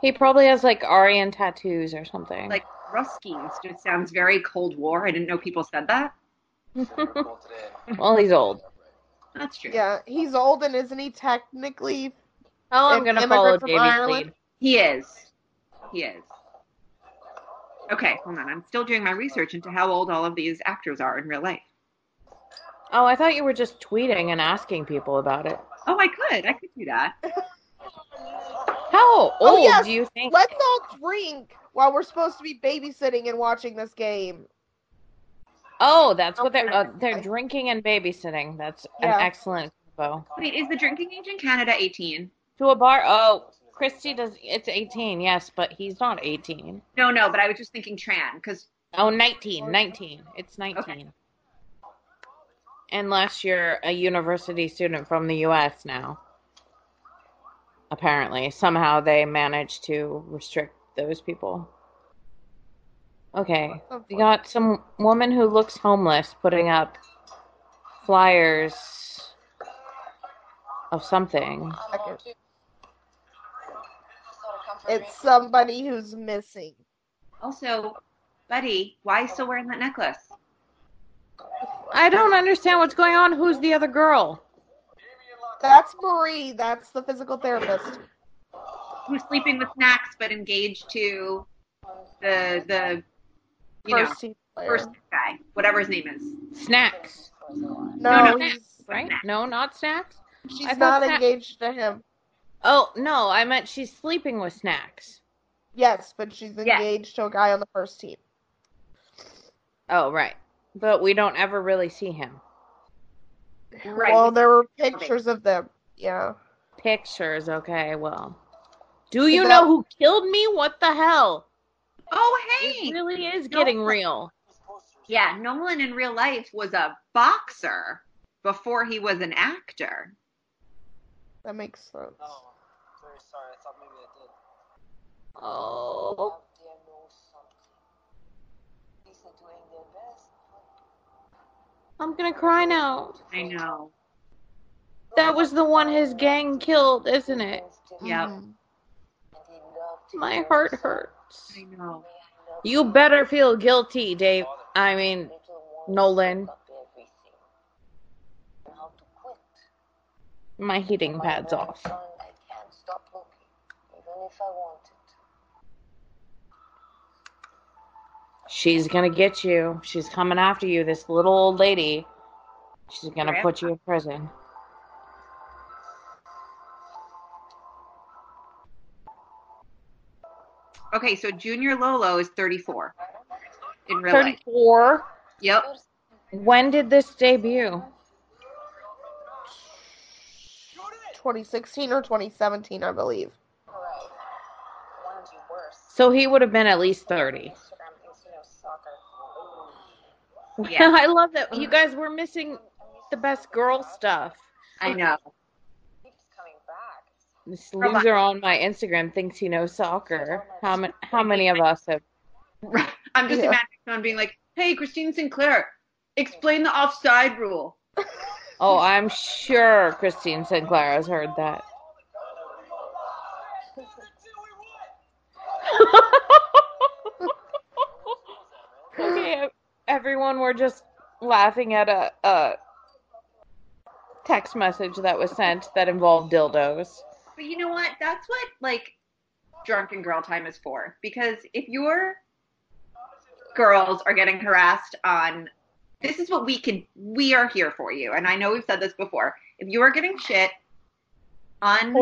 he probably has like Aryan tattoos or something. Like Ruskies just sounds very Cold War. I didn't know people said that. [laughs] well, he's old. That's true. Yeah, he's old and isn't he technically Oh, I'm Im- gonna immigrant follow from Davy's Ireland? lead. He is. He is. Okay, hold on. I'm still doing my research into how old all of these actors are in real life. Oh, I thought you were just tweeting and asking people about it. Oh, I could. I could do that. [laughs] How old Oh, yes. do you think? Let's all drink while we're supposed to be babysitting and watching this game. Oh, that's what they're uh, they're drinking and babysitting. That's Yeah. an excellent combo. Wait, is the drinking age in Canada 18? To a bar. Oh, Christy does. It's 18, yes, but he's not 18. No, no, but I was just thinking Tran because Oh, 19. 19. It's 19. Unless you're a university student from the U.S. now. Apparently. Somehow they managed to restrict those people. Okay. We got some woman who looks homeless putting up flyers of something. It's somebody who's missing. also, Buddy, why still wearing that necklace? I don't understand what's going on. Who's the other girl? That's Marie. That's the physical therapist. Who's sleeping with snacks but engaged to the the you First know team first guy, whatever his name is. Snacks. No, no, he's, Snacks, right? No, not snacks. she's I not Sna- engaged to him. Oh, no, I meant she's sleeping with snacks. Yes, but she's Yes. engaged to a guy on the first team. Oh, right. But we don't ever really see him. Right. Well, there were pictures of them. Yeah. Pictures, okay, well. Do you that- know who killed me? What the hell? oh, hey. It really is getting real. Yeah, Nolan in real life was a boxer before he was an actor. That makes sense. Oh, very sorry. I thought maybe I did. Oh. They know something. These are doing their best. I'm gonna cry now. I know. That was the one his gang killed, isn't it? Yep. And they love to My heart hurts. I know. You better feel guilty, Dave. I mean, Nolan. pick up everything. And how to quit. My heating pad's off. son, I can't stop looking, even if I wanted to. She's gonna get you. She's coming after you, this little old lady. She's gonna Grandma. put you in prison. Okay, so Junior Lolo is 34 in real life. 34. Yep. When did this debut? 2016 or 2017, I believe. Right. Warned you worse. So he would have been at least 30. Instagram thinks you know soccer. Yeah. [laughs] I love that. You uh-huh. guys were missing the best girl stuff. I know. This loser on my Instagram thinks he knows soccer. How many? How many of us have? [laughs] I'm just Yeah. imagining someone being like, "Hey, Christine Sinclair, explain the offside rule." [laughs] Oh, I'm sure Christine Sinclair has heard that. okay, everyone, we're just laughing at a, a text message that was sent that involved dildos. But you know what? That's what like drunken girl time is for. Because if your girls are getting harassed on this is what we can we are here for you. And I know we've said this before. If you are getting shit on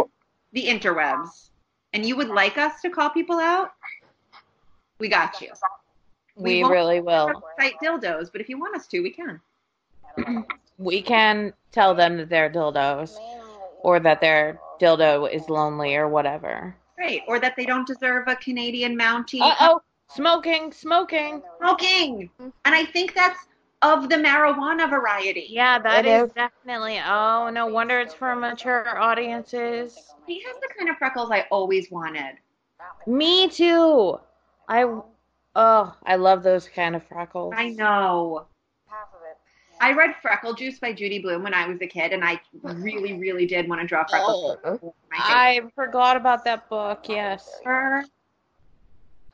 the interwebs and you would like us to call people out, we got you. We won't really will. Cite dildos, but if you want us to, we can. [clears throat] We can tell them that they're dildos or that their dildo is lonely or whatever. Right. Or that they don't deserve a Canadian Mountie. Uh oh, smoking, smoking. Smoking. And I think that's of the marijuana variety. Yeah, that It is is. definitely. Oh, no wonder it's for mature audiences. He has the kind of freckles I always wanted. Me too. I oh, I love those kind of freckles. I know. Half of it. I read Freckle Juice by Judy Blume when I was a kid, and I really, really did want to draw freckles. Oh, on. I forgot about that book. Yes. Her-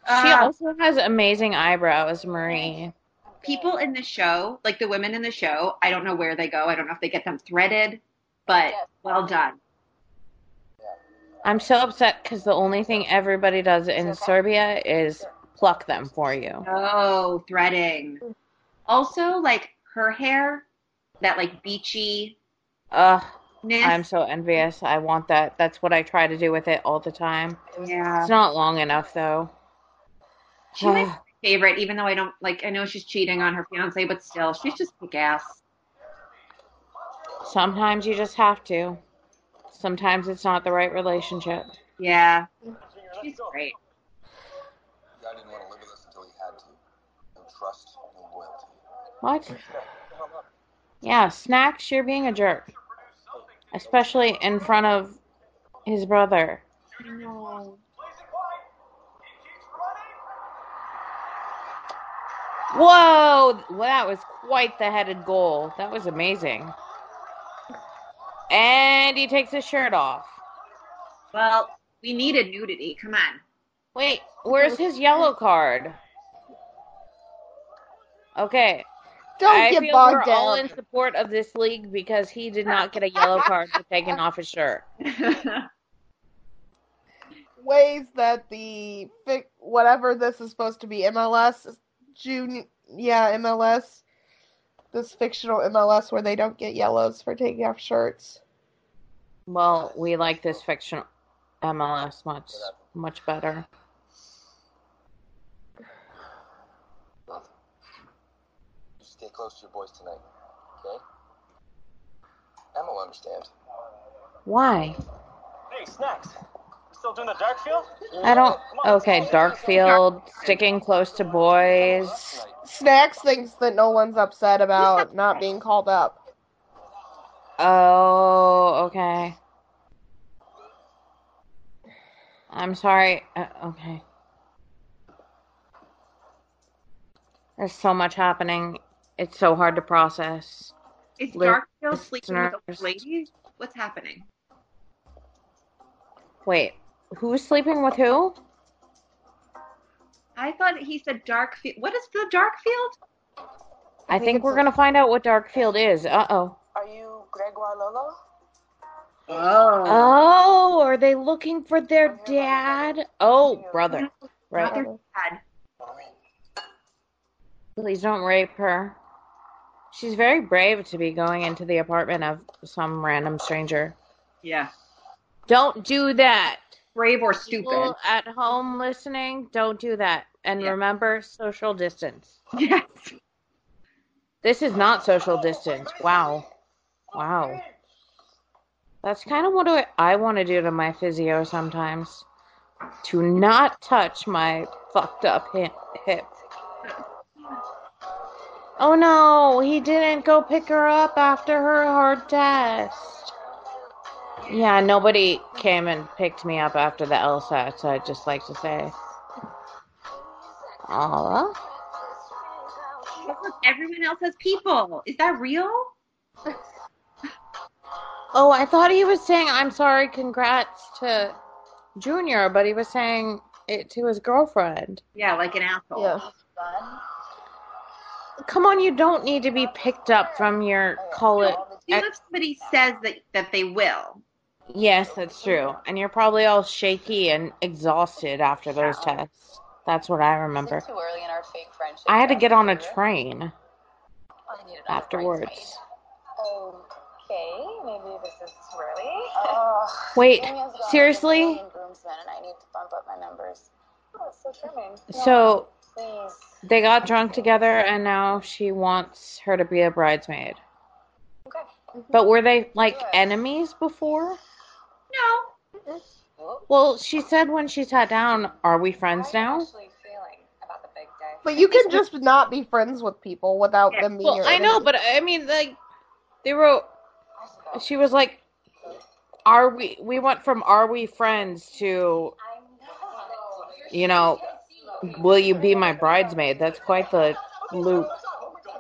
She Uh, also has amazing eyebrows, Marie. people in the show, like the women in the show, I don't know where they go. I don't know if they get them threaded, but well done. I'm so upset because the only thing everybody does in Serbia is pluck them for you. Oh, threading. Also, like her hair, that like beachy. Ugh, I'm so envious. I want that. That's what I try to do with it all the time. Yeah. It's not long enough though. She was my [sighs] favorite, even though I don't like. I know she's cheating on her fiance, but still, she's just kick ass. Sometimes you just have to. Sometimes it's not the right relationship. Yeah. She's great. Guy didn't want to live with us until he had to. No trust, no loyalty. What? Yeah, Snacks, you're being a jerk. Especially in front of his brother. No. Whoa! Well, that was quite the headed goal. That was amazing. And he takes his shirt off. Well, we needed nudity. Come on. Wait, where's his yellow card? Okay. Don't I get feel bogged we're all in support of this league because he did not get a yellow card for taking off his shirt. [laughs] Ways that the whatever this is supposed to be MLS junior yeah MLS this fictional MLS where they don't get yellows for taking off shirts. Well, we like this fictional MLS much much better. You stay close to your boys tonight, okay? Emma will understand. Why? Hey, Snacks. You still doing the dark field? I don't. Okay, dark field, sticking close to boys. Snacks thinks that Nolan's upset about [laughs] not being called up. Oh, okay. I'm sorry. Uh, okay. There's so much happening. It's so hard to process. Is Li- Darkfield sleeping with listeners- old ladies? What's happening? Wait, who's sleeping with who? I thought he said Darkfield. What is the Darkfield? I think we're gonna find out what Darkfield is. Uh oh. Are you Gregoire Lolo? Oh. Oh, are they looking for their dad? Oh, brother. Right. Dad. Please don't rape her. She's very brave to be going into the apartment of some random stranger. Yeah. Don't do that. Brave or stupid. People at home listening, don't do that. And Yeah. remember social distance. Yes. This is not social distance. Wow. Wow. That's kind of what I, I want to do to my physio sometimes. To not touch my fucked up hip. Hip. Oh no, he didn't go pick her up after her hard test. Yeah, nobody came and picked me up after the LSAT, so I'd just like to say. Aw. Everyone else has people. Is that real? Oh, I thought he was saying, I'm sorry, congrats to Junior, but he was saying it to his girlfriend. Yeah, like an asshole. Yeah. Come on, you don't need to be picked up from your college. See if somebody says that, that they will. Yes, that's true. And you're probably all shaky and exhausted after those tests. That's what I remember. Too early in our fake friendship. I had to to get on a train I need afterwards. Okay, maybe this is too early. Wait, Amy has gone seriously? to a million groomsmen and I need to bump up my numbers. Oh, so charming. So Please. They got drunk together, and now she wants her to be a bridesmaid. Okay. Mm-hmm. But were they like enemies before? No. Well, she said when she sat down, "Are we friends now?" Actually feeling about the big day. But you can just not be friends with people without them being Well, your I know, but I mean, like, they wrote. She was like, "Are we?" We went from "Are we friends?" to, you know, "Will you be my bridesmaid?" That's quite the loop.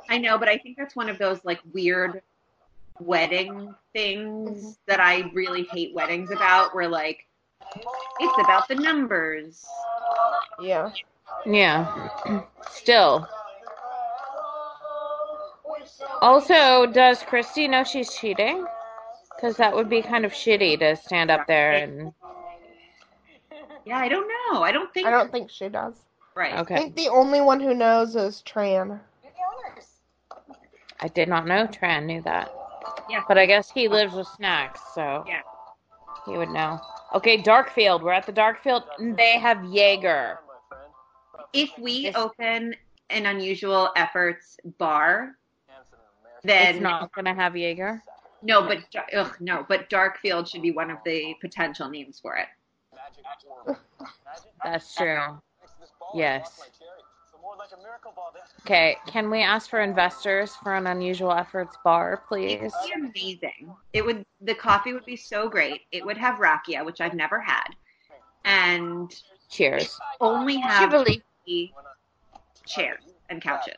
I know, but I think that's one of those like weird wedding things mm-hmm. that I really hate weddings about where like it's about the numbers. Yeah. Yeah. Still. Also, does Christy know she's cheating? Because that would be kind of shitty to stand up there and. Yeah, I don't know. I don't think I don't think she does. Right. Okay. I think the only one who knows is Tran. I did not know Tran knew that. Yeah. But I guess he lives with snacks, so Yeah. he would know. Okay, Darkfield. We're at the Darkfield. They have Jaeger. If we This- open an unusual efforts bar, then It's not gonna have Jaeger. no, but ugh, no, but Darkfield should be one of the potential names for it. magic. That's true. Yes. So more like a miracle ball then. Okay, can we ask for investors for an unusual efforts bar, please? It would be amazing. It would the coffee would be so great. It would have rakia, which I've never had, and Cheers. only have Jubilee. comfy chairs and couches.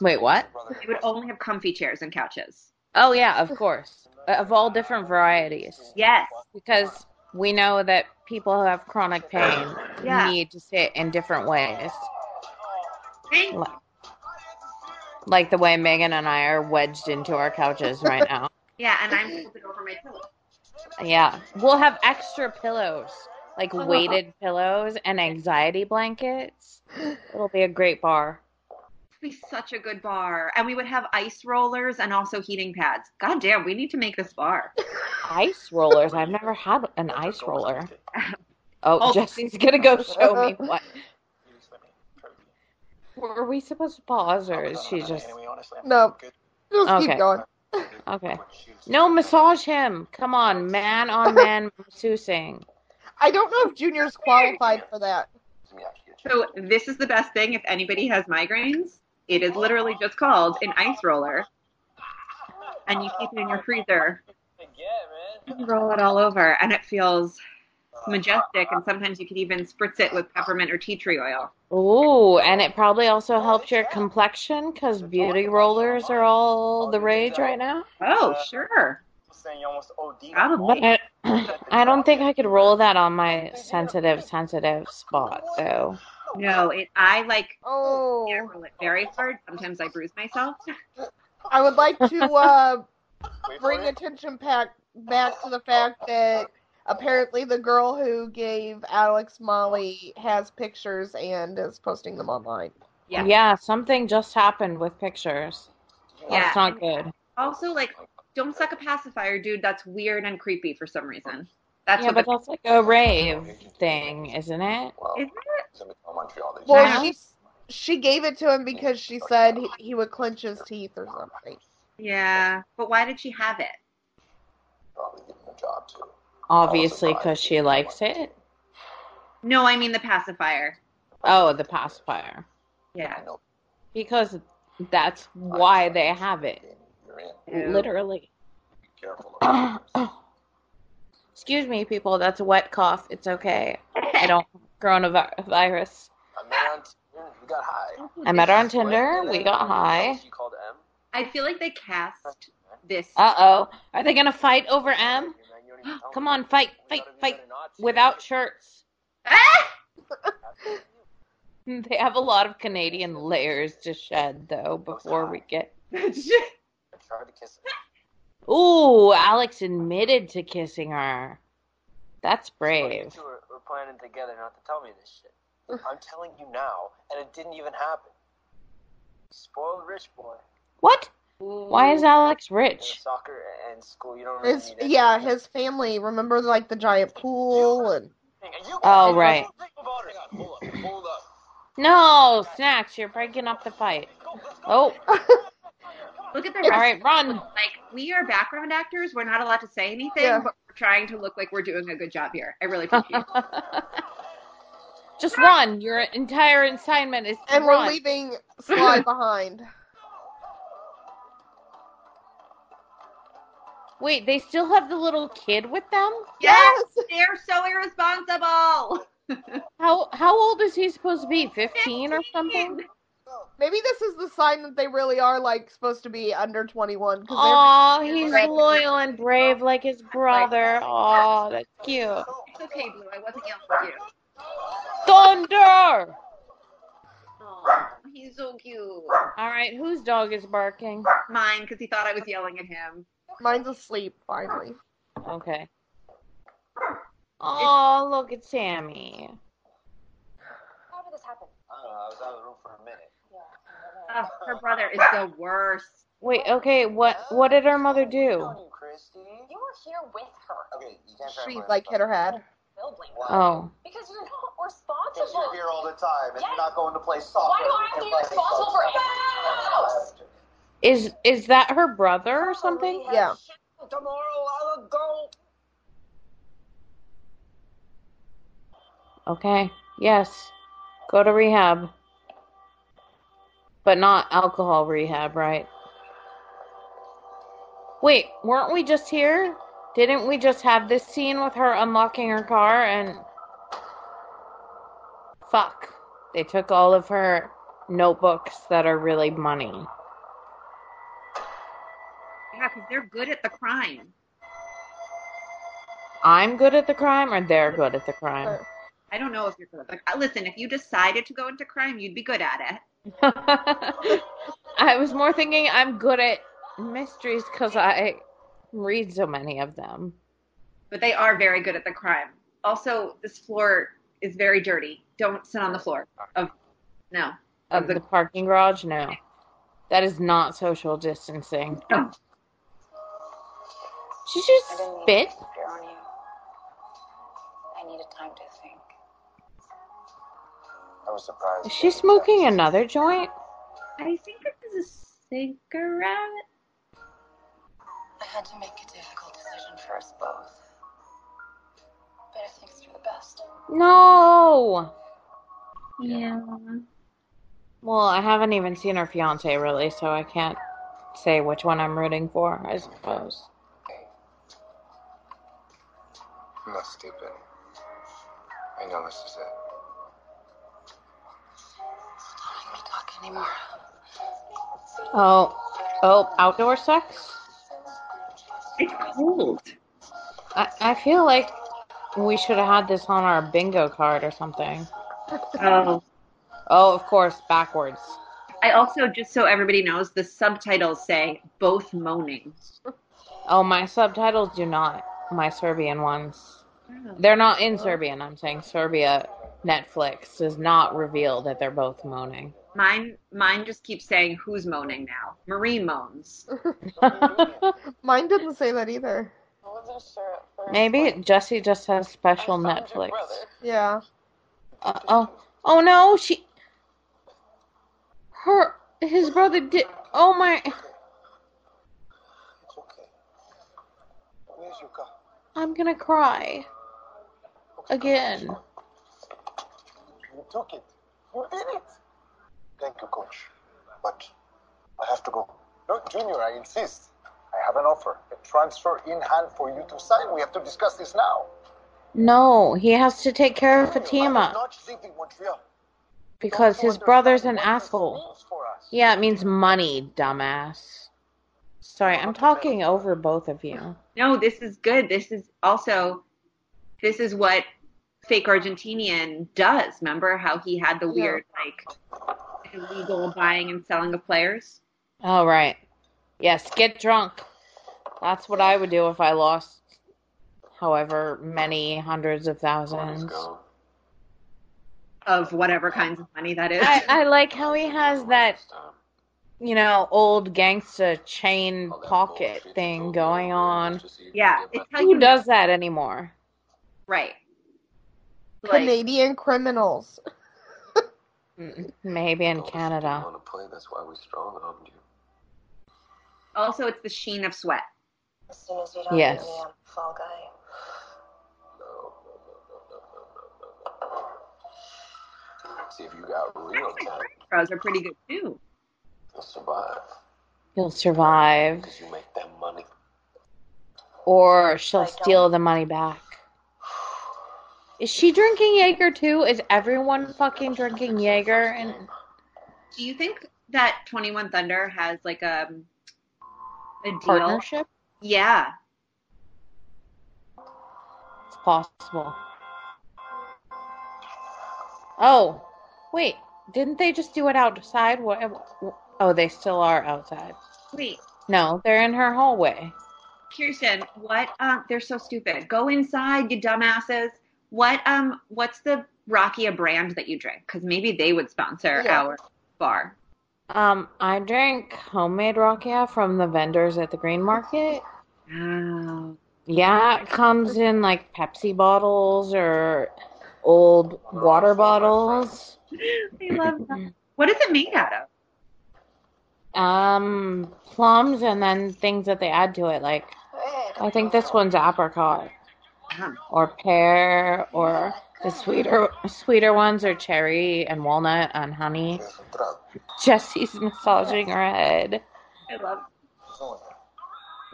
Wait, what? It would only have comfy chairs and couches. Oh yeah, of course. Of all different varieties. Yes. Because we know that people who have chronic pain Yeah. need to sit in different ways. Like, like the way Megan and I are wedged into our couches right now. [laughs] Yeah, and I'm flipping over my pillow. Yeah. We'll have extra pillows, like [laughs] weighted pillows and anxiety blankets. It'll be a great bar. It'd be such a good bar, and we would have ice rollers and also heating pads. God damn, we need to make this bar. Ice rollers. I've never had an ice roller. [laughs] Oh, Oh. Jesse's gonna go show me [laughs] what. Were we supposed to pause, or is she just No, just Okay. keep going. [laughs] okay? No, massage him. Come on, man on man masseusing. I don't know if Junior's qualified for that. So this is the best thing if anybody has migraines. It is literally just called an ice roller, and you keep it in your freezer. You roll it all over, and it feels majestic. And sometimes you could even spritz it with peppermint or tea tree oil. Ooh, and it probably also helps your complexion because beauty rollers are all the rage right now. Oh, sure. Almost OD. But I, I don't think I could roll that on my sensitive, sensitive spot, though. No, it. I like Oh, roll it very hard. Sometimes I bruise myself. I would like to [laughs] uh, bring attention back back to the fact that apparently the girl who gave Alex Molly has pictures and is posting them online. Yeah. yeah. something just happened with pictures. That's Yeah. not good. Also, like, don't suck a pacifier, dude. That's weird and creepy for some reason. That's yeah, what but the, that's like a rave thing, isn't it? Isn't Montreal, Well, she she gave it to him because she said he, he would clench his teeth or something. Yeah, but why did she have it? Probably give him a job too. Obviously, because she likes it. No, I mean the pacifier. Oh, the pacifier. Yeah. Because that's why they have it. Ew. Literally. Careful. [clears throat] Excuse me, people. That's a wet cough. It's okay. I don't [laughs] coronavirus. I met her on Tinder. We got high. I met her on Tinder. We got high. She called M. I feel like they cast this. Uh oh. Are they gonna fight over M? Come on, fight, fight, fight. Without shirts. [laughs] They have a lot of Canadian layers to shed, though, before we get. [laughs] I tried to kiss her. Ooh, Alex admitted to kissing her. That's brave. We're, we're planning together not to tell me this shit. I'm telling you now, and it didn't even happen. Spoiled rich boy. What? Why is Alex rich? Soccer and school, you don't really His need yeah, his family. Remember like the giant pool and Oh, right. Hold up, hold up. No, Snacks, you're breaking up the fight. Oh, Look at the all right, run. Like we are background actors. We're not allowed to say anything, Yeah. but we're trying to look like we're doing a good job here. I really appreciate it. [laughs] Just run. Your entire assignment is to and we're leaving Sly [laughs] behind. Wait, they still have the little kid with them? Yes, they're so irresponsible. [laughs] How how old is he supposed to be? 15 or something? Maybe this is the sign that they really are like supposed to be under 21 because Oh, he's loyal and brave like his brother. Oh, that's cute. It's okay, Blue. I wasn't yelling at you. Thunder! Oh, he's so cute. All right, whose dog is barking? Mine, because he thought I was yelling at him. mine's asleep finally. Okay. Oh, look at Sammy. How did this happen? I don't know, I was out of the room for a minute. Ugh, her brother is the worst. Wait, okay, what what did her mother do? You, Christy. You were here with her. Okay, you can't try to She blame like hit her head. Bill? Oh. Because you're not Because responsible. you're here all the time and Yes. you're not going to play soccer. Why do I have to be responsible for soccer. anything in the house? Is is that her brother or something? Yeah. Tomorrow I'll go. Okay. Yes. Go to rehab. But not alcohol rehab, right? Wait, weren't we just here? Didn't we just have this scene with her unlocking her car and. Fuck. They took all of her notebooks that are really money. Yeah, because they're good at the crime. I'm good at the crime or they're good at the crime? I don't know if you're good at the Listen, if you decided to go into crime, you'd be good at it. [laughs] I was more thinking I'm good at mysteries because I read so many of them. But they are very good at the crime. Also, this floor is very dirty. Don't sit on the floor. Of no. Of the parking garage? No. That is not social distancing. She just I didn't mean spit. to keep her on you. I needed time to think. I was surprised. Is she smoking another joint? I think this is a cigarette. I had to make a difficult decision for us both. But I think it's for the best. No. Yeah. Well, I haven't even seen her fiance really, so I can't say which one I'm rooting for, I suppose. I'm not stupid. I know this is it. Anymore. Oh, oh, outdoor sex? It's cold. I, I feel like we should have had this on our bingo card or something. Oh. Oh, of course, backwards. I also, just so everybody knows, the subtitles say both moaning. Oh, my subtitles do not. My Serbian ones. Oh. They're not in Serbian, I'm saying Serbia Netflix does not reveal that they're both moaning. Mine, mine just keeps saying who's moaning now. Marie moans. [laughs] Mine didn't say that either. I wasn't sure at first. Maybe Jesse just has special Netflix. Yeah. Uh, oh, oh no, she, her, his brother did. Oh my, It's okay. Where's your car? I'm gonna cry again. You took it. You did it. Thank you, coach. But I have to go. No, Junior, I insist. I have an offer. A transfer in hand for you to sign. We have to discuss this now. No, he has to take care of Fatima Not leaving Montreal. because his brother's an asshole. Yeah, it means money, dumbass. Sorry, I'm talking over both of you. No, this is good. This is also, this is what fake Argentinian does. Remember how he had the weird, like, illegal buying and selling of players? All right. Yes, get drunk. That's what I would do if I lost however many hundreds of thousands. Of whatever kinds of money that is. I, I like how he has that, you know, old gangsta chain pocket thing going on. yeah, Who does that anymore? Right. Like, Canadian criminals. Mm, Maybe in Canada. want to play, that's why we strong armed you. also, it's the sheen of sweat. As soon as you don't Yes. me, I'm a fall guy. See if you got real talent. Pros are pretty good too. You'll survive. He'll survive, Because you make that money. or she'll steal the money back. Is she drinking Jaeger too? Is everyone fucking drinking Jaeger? And Do you think that Twenty One Thunder has like a a deal? partnership? Yeah. It's possible. Oh, wait. Didn't they just do it outside? What? Oh, they still are outside. Wait, No, they're in her hallway. Kirsten, what? Um, they're so stupid. Go inside, you dumbasses. What? Um, what's the rakia brand that you drink? Because maybe they would sponsor Yeah. our bar. Um, I drink homemade rakia from the vendors at the green market. Oh. Yeah, it comes in like Pepsi bottles or old water bottles. I love that. What is it made out of? Um, plums and then things that they add to it. Like, I think this one's apricot. Or pear, or the sweeter sweeter ones are cherry and walnut and honey. Jesse's massaging her head. I love.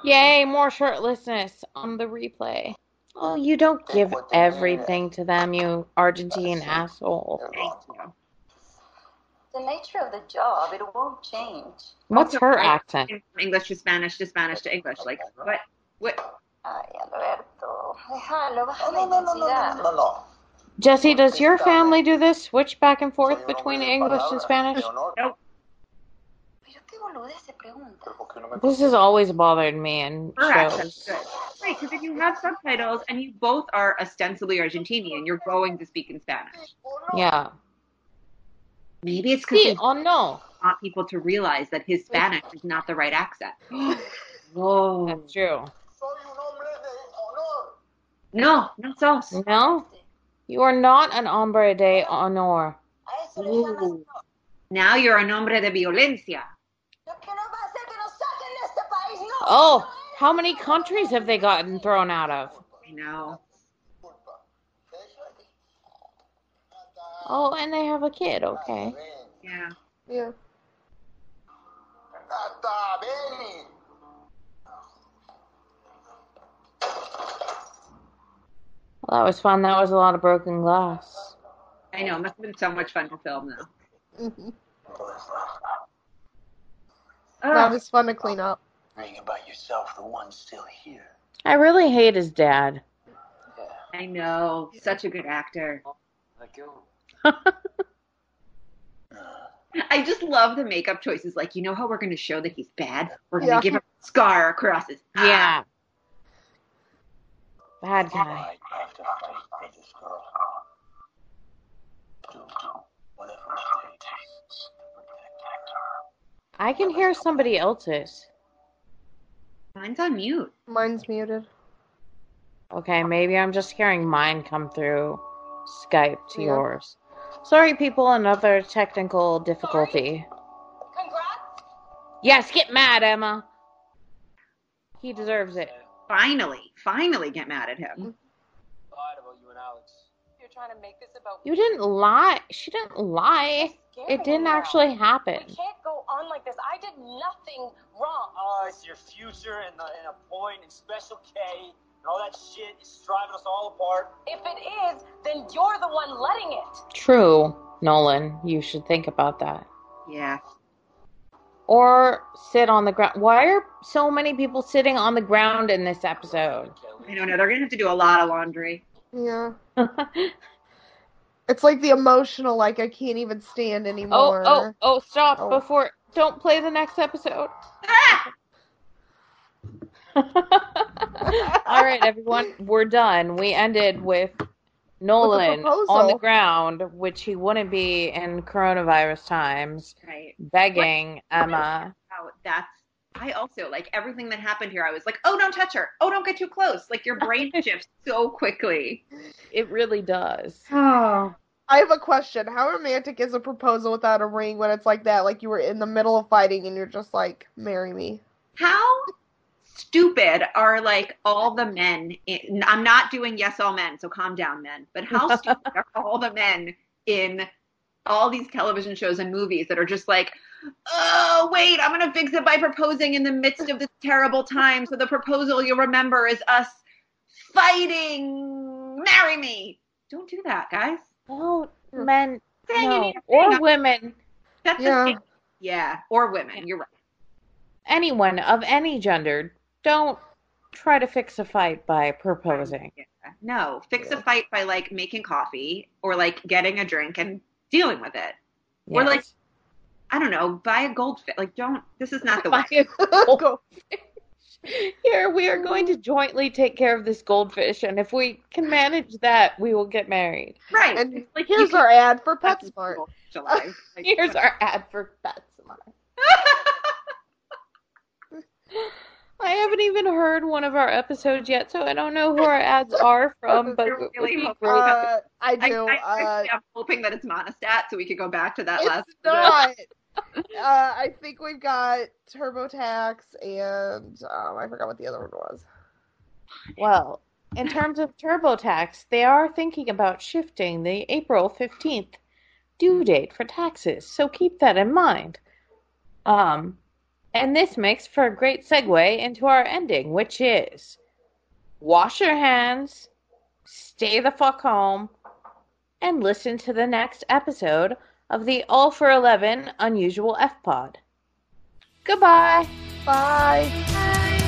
Yay, more shirtlessness on the replay. Oh, you don't give everything to them, you Argentine asshole. The nature of the job, it won't change. What's her accent? From English to Spanish to Spanish to English. Like what? What? Ay, Alberto, déjalo, baja la No, no, no, no, no, no, no. Jesse, does your family do this? Switch back and forth between English and Spanish? Nope. Pero qué boludez se pregunta. This has always bothered me in Her shows. Right, because if you have subtitles and you both are ostensibly Argentinian, you're going to speak in Spanish. Yeah. Maybe it's because Sí he o no? want people to realize that his Spanish is not the right accent. [gasps] Whoa. That's true. Soy un hombre de honor. No, no sos. No? You are not an hombre de honor. A eso le llamas Ooh. Now you're a hombre de violencia. Lo que no va a hacer que nos saquen de este país, no. Oh, how many countries have they gotten thrown out of? I know. Oh, and they have a kid, okay. Yeah. Yeah. Well, that was fun. That was a lot of broken glass. I know. It must have been so much fun to film though. Mhm. That was fun to clean up. Ring about yourself, the one still here. I really hate his dad. I know. Such a good actor. Like you. [laughs] I just love the makeup choices. Like, you know how we're going to show that he's bad? We're going to Yeah. give him a scar across his Yeah. Bad guy. I have to fight for this girl. Do whatever it takes to protect her. I can hear somebody else's. Mine's on mute. Mine's muted. Okay, maybe I'm just hearing mine come through Skype to Yeah. yours. Sorry, people, another technical difficulty. Congrats. Yes, get mad, Emma. He deserves it. Finally, finally get mad at him. Lied about you and Alex. You're trying to make this about You didn't lie. She didn't lie. It didn't actually happen. We can't go on like this. I did nothing wrong. Oh, it's your future and, the, and a point and Special K and all that shit is driving us all apart. If it is, then you're the one letting it. True, Nolan. You should think about that. Yeah. Or sit on the ground. Why are so many people sitting on the ground in this episode? I don't know. They're going to have to do a lot of laundry. Yeah. [laughs] It's like the emotional, like I can't even stand Oh, anymore. oh, oh, oh, stop Oh. before. Don't play the next episode. Ah! [laughs] All right, everyone, we're done. We ended with Nolan on the ground, which he wouldn't be in coronavirus times, Right. begging Emma. Wow, that's. I also like everything that happened here. I was like, oh, don't touch her. Oh, don't get too close. Like your brain [laughs] shifts so quickly. It really does. Oh. [sighs] I have a question. How romantic is a proposal without a ring when it's like that? Like you were in the middle of fighting and you're just like, marry me. How stupid are like all the men? In, I'm not doing yes, all men, so calm down, men. But how [laughs] stupid are all the men in all these television shows and movies that are just like, oh, wait, I'm going to fix it by proposing in the midst of this terrible time. So the proposal you'll remember is us fighting. Marry me. Don't do that, guys. No, men, no, or women, That's Yeah. yeah. yeah, or women. You're right. anyone of any gender, don't try to fix a fight by proposing. Yeah. No, fix a fight by like making coffee or like getting a drink and dealing with it. Or like I don't know, buy a goldfish. Like don't. This is not the [laughs] Buy way. a goldfish. [laughs] Here, we are going to jointly take care of this goldfish, and if we can manage that, we will get married. Right. And Like, here's our ad for That's PetSmart. goldfish [laughs] alive. Like, Here's our ad for PetSmart. I haven't even heard one of our episodes yet, so I don't know who our ads are from, but it would really be helpful. great. Uh, I I, do. I, uh, am hoping that it's Monistat so we could go back to that it's last. not. uh, [laughs] I think we've got TurboTax and um, I forgot what the other one was. Well, in terms of TurboTax, they are thinking about shifting the April 15th due date for taxes, so keep that in mind. Um, and this makes for a great segue into our ending, which is wash your hands, stay the fuck home, and listen to the next episode of the All for 11 Unusual F Pod. Goodbye. Bye. Bye.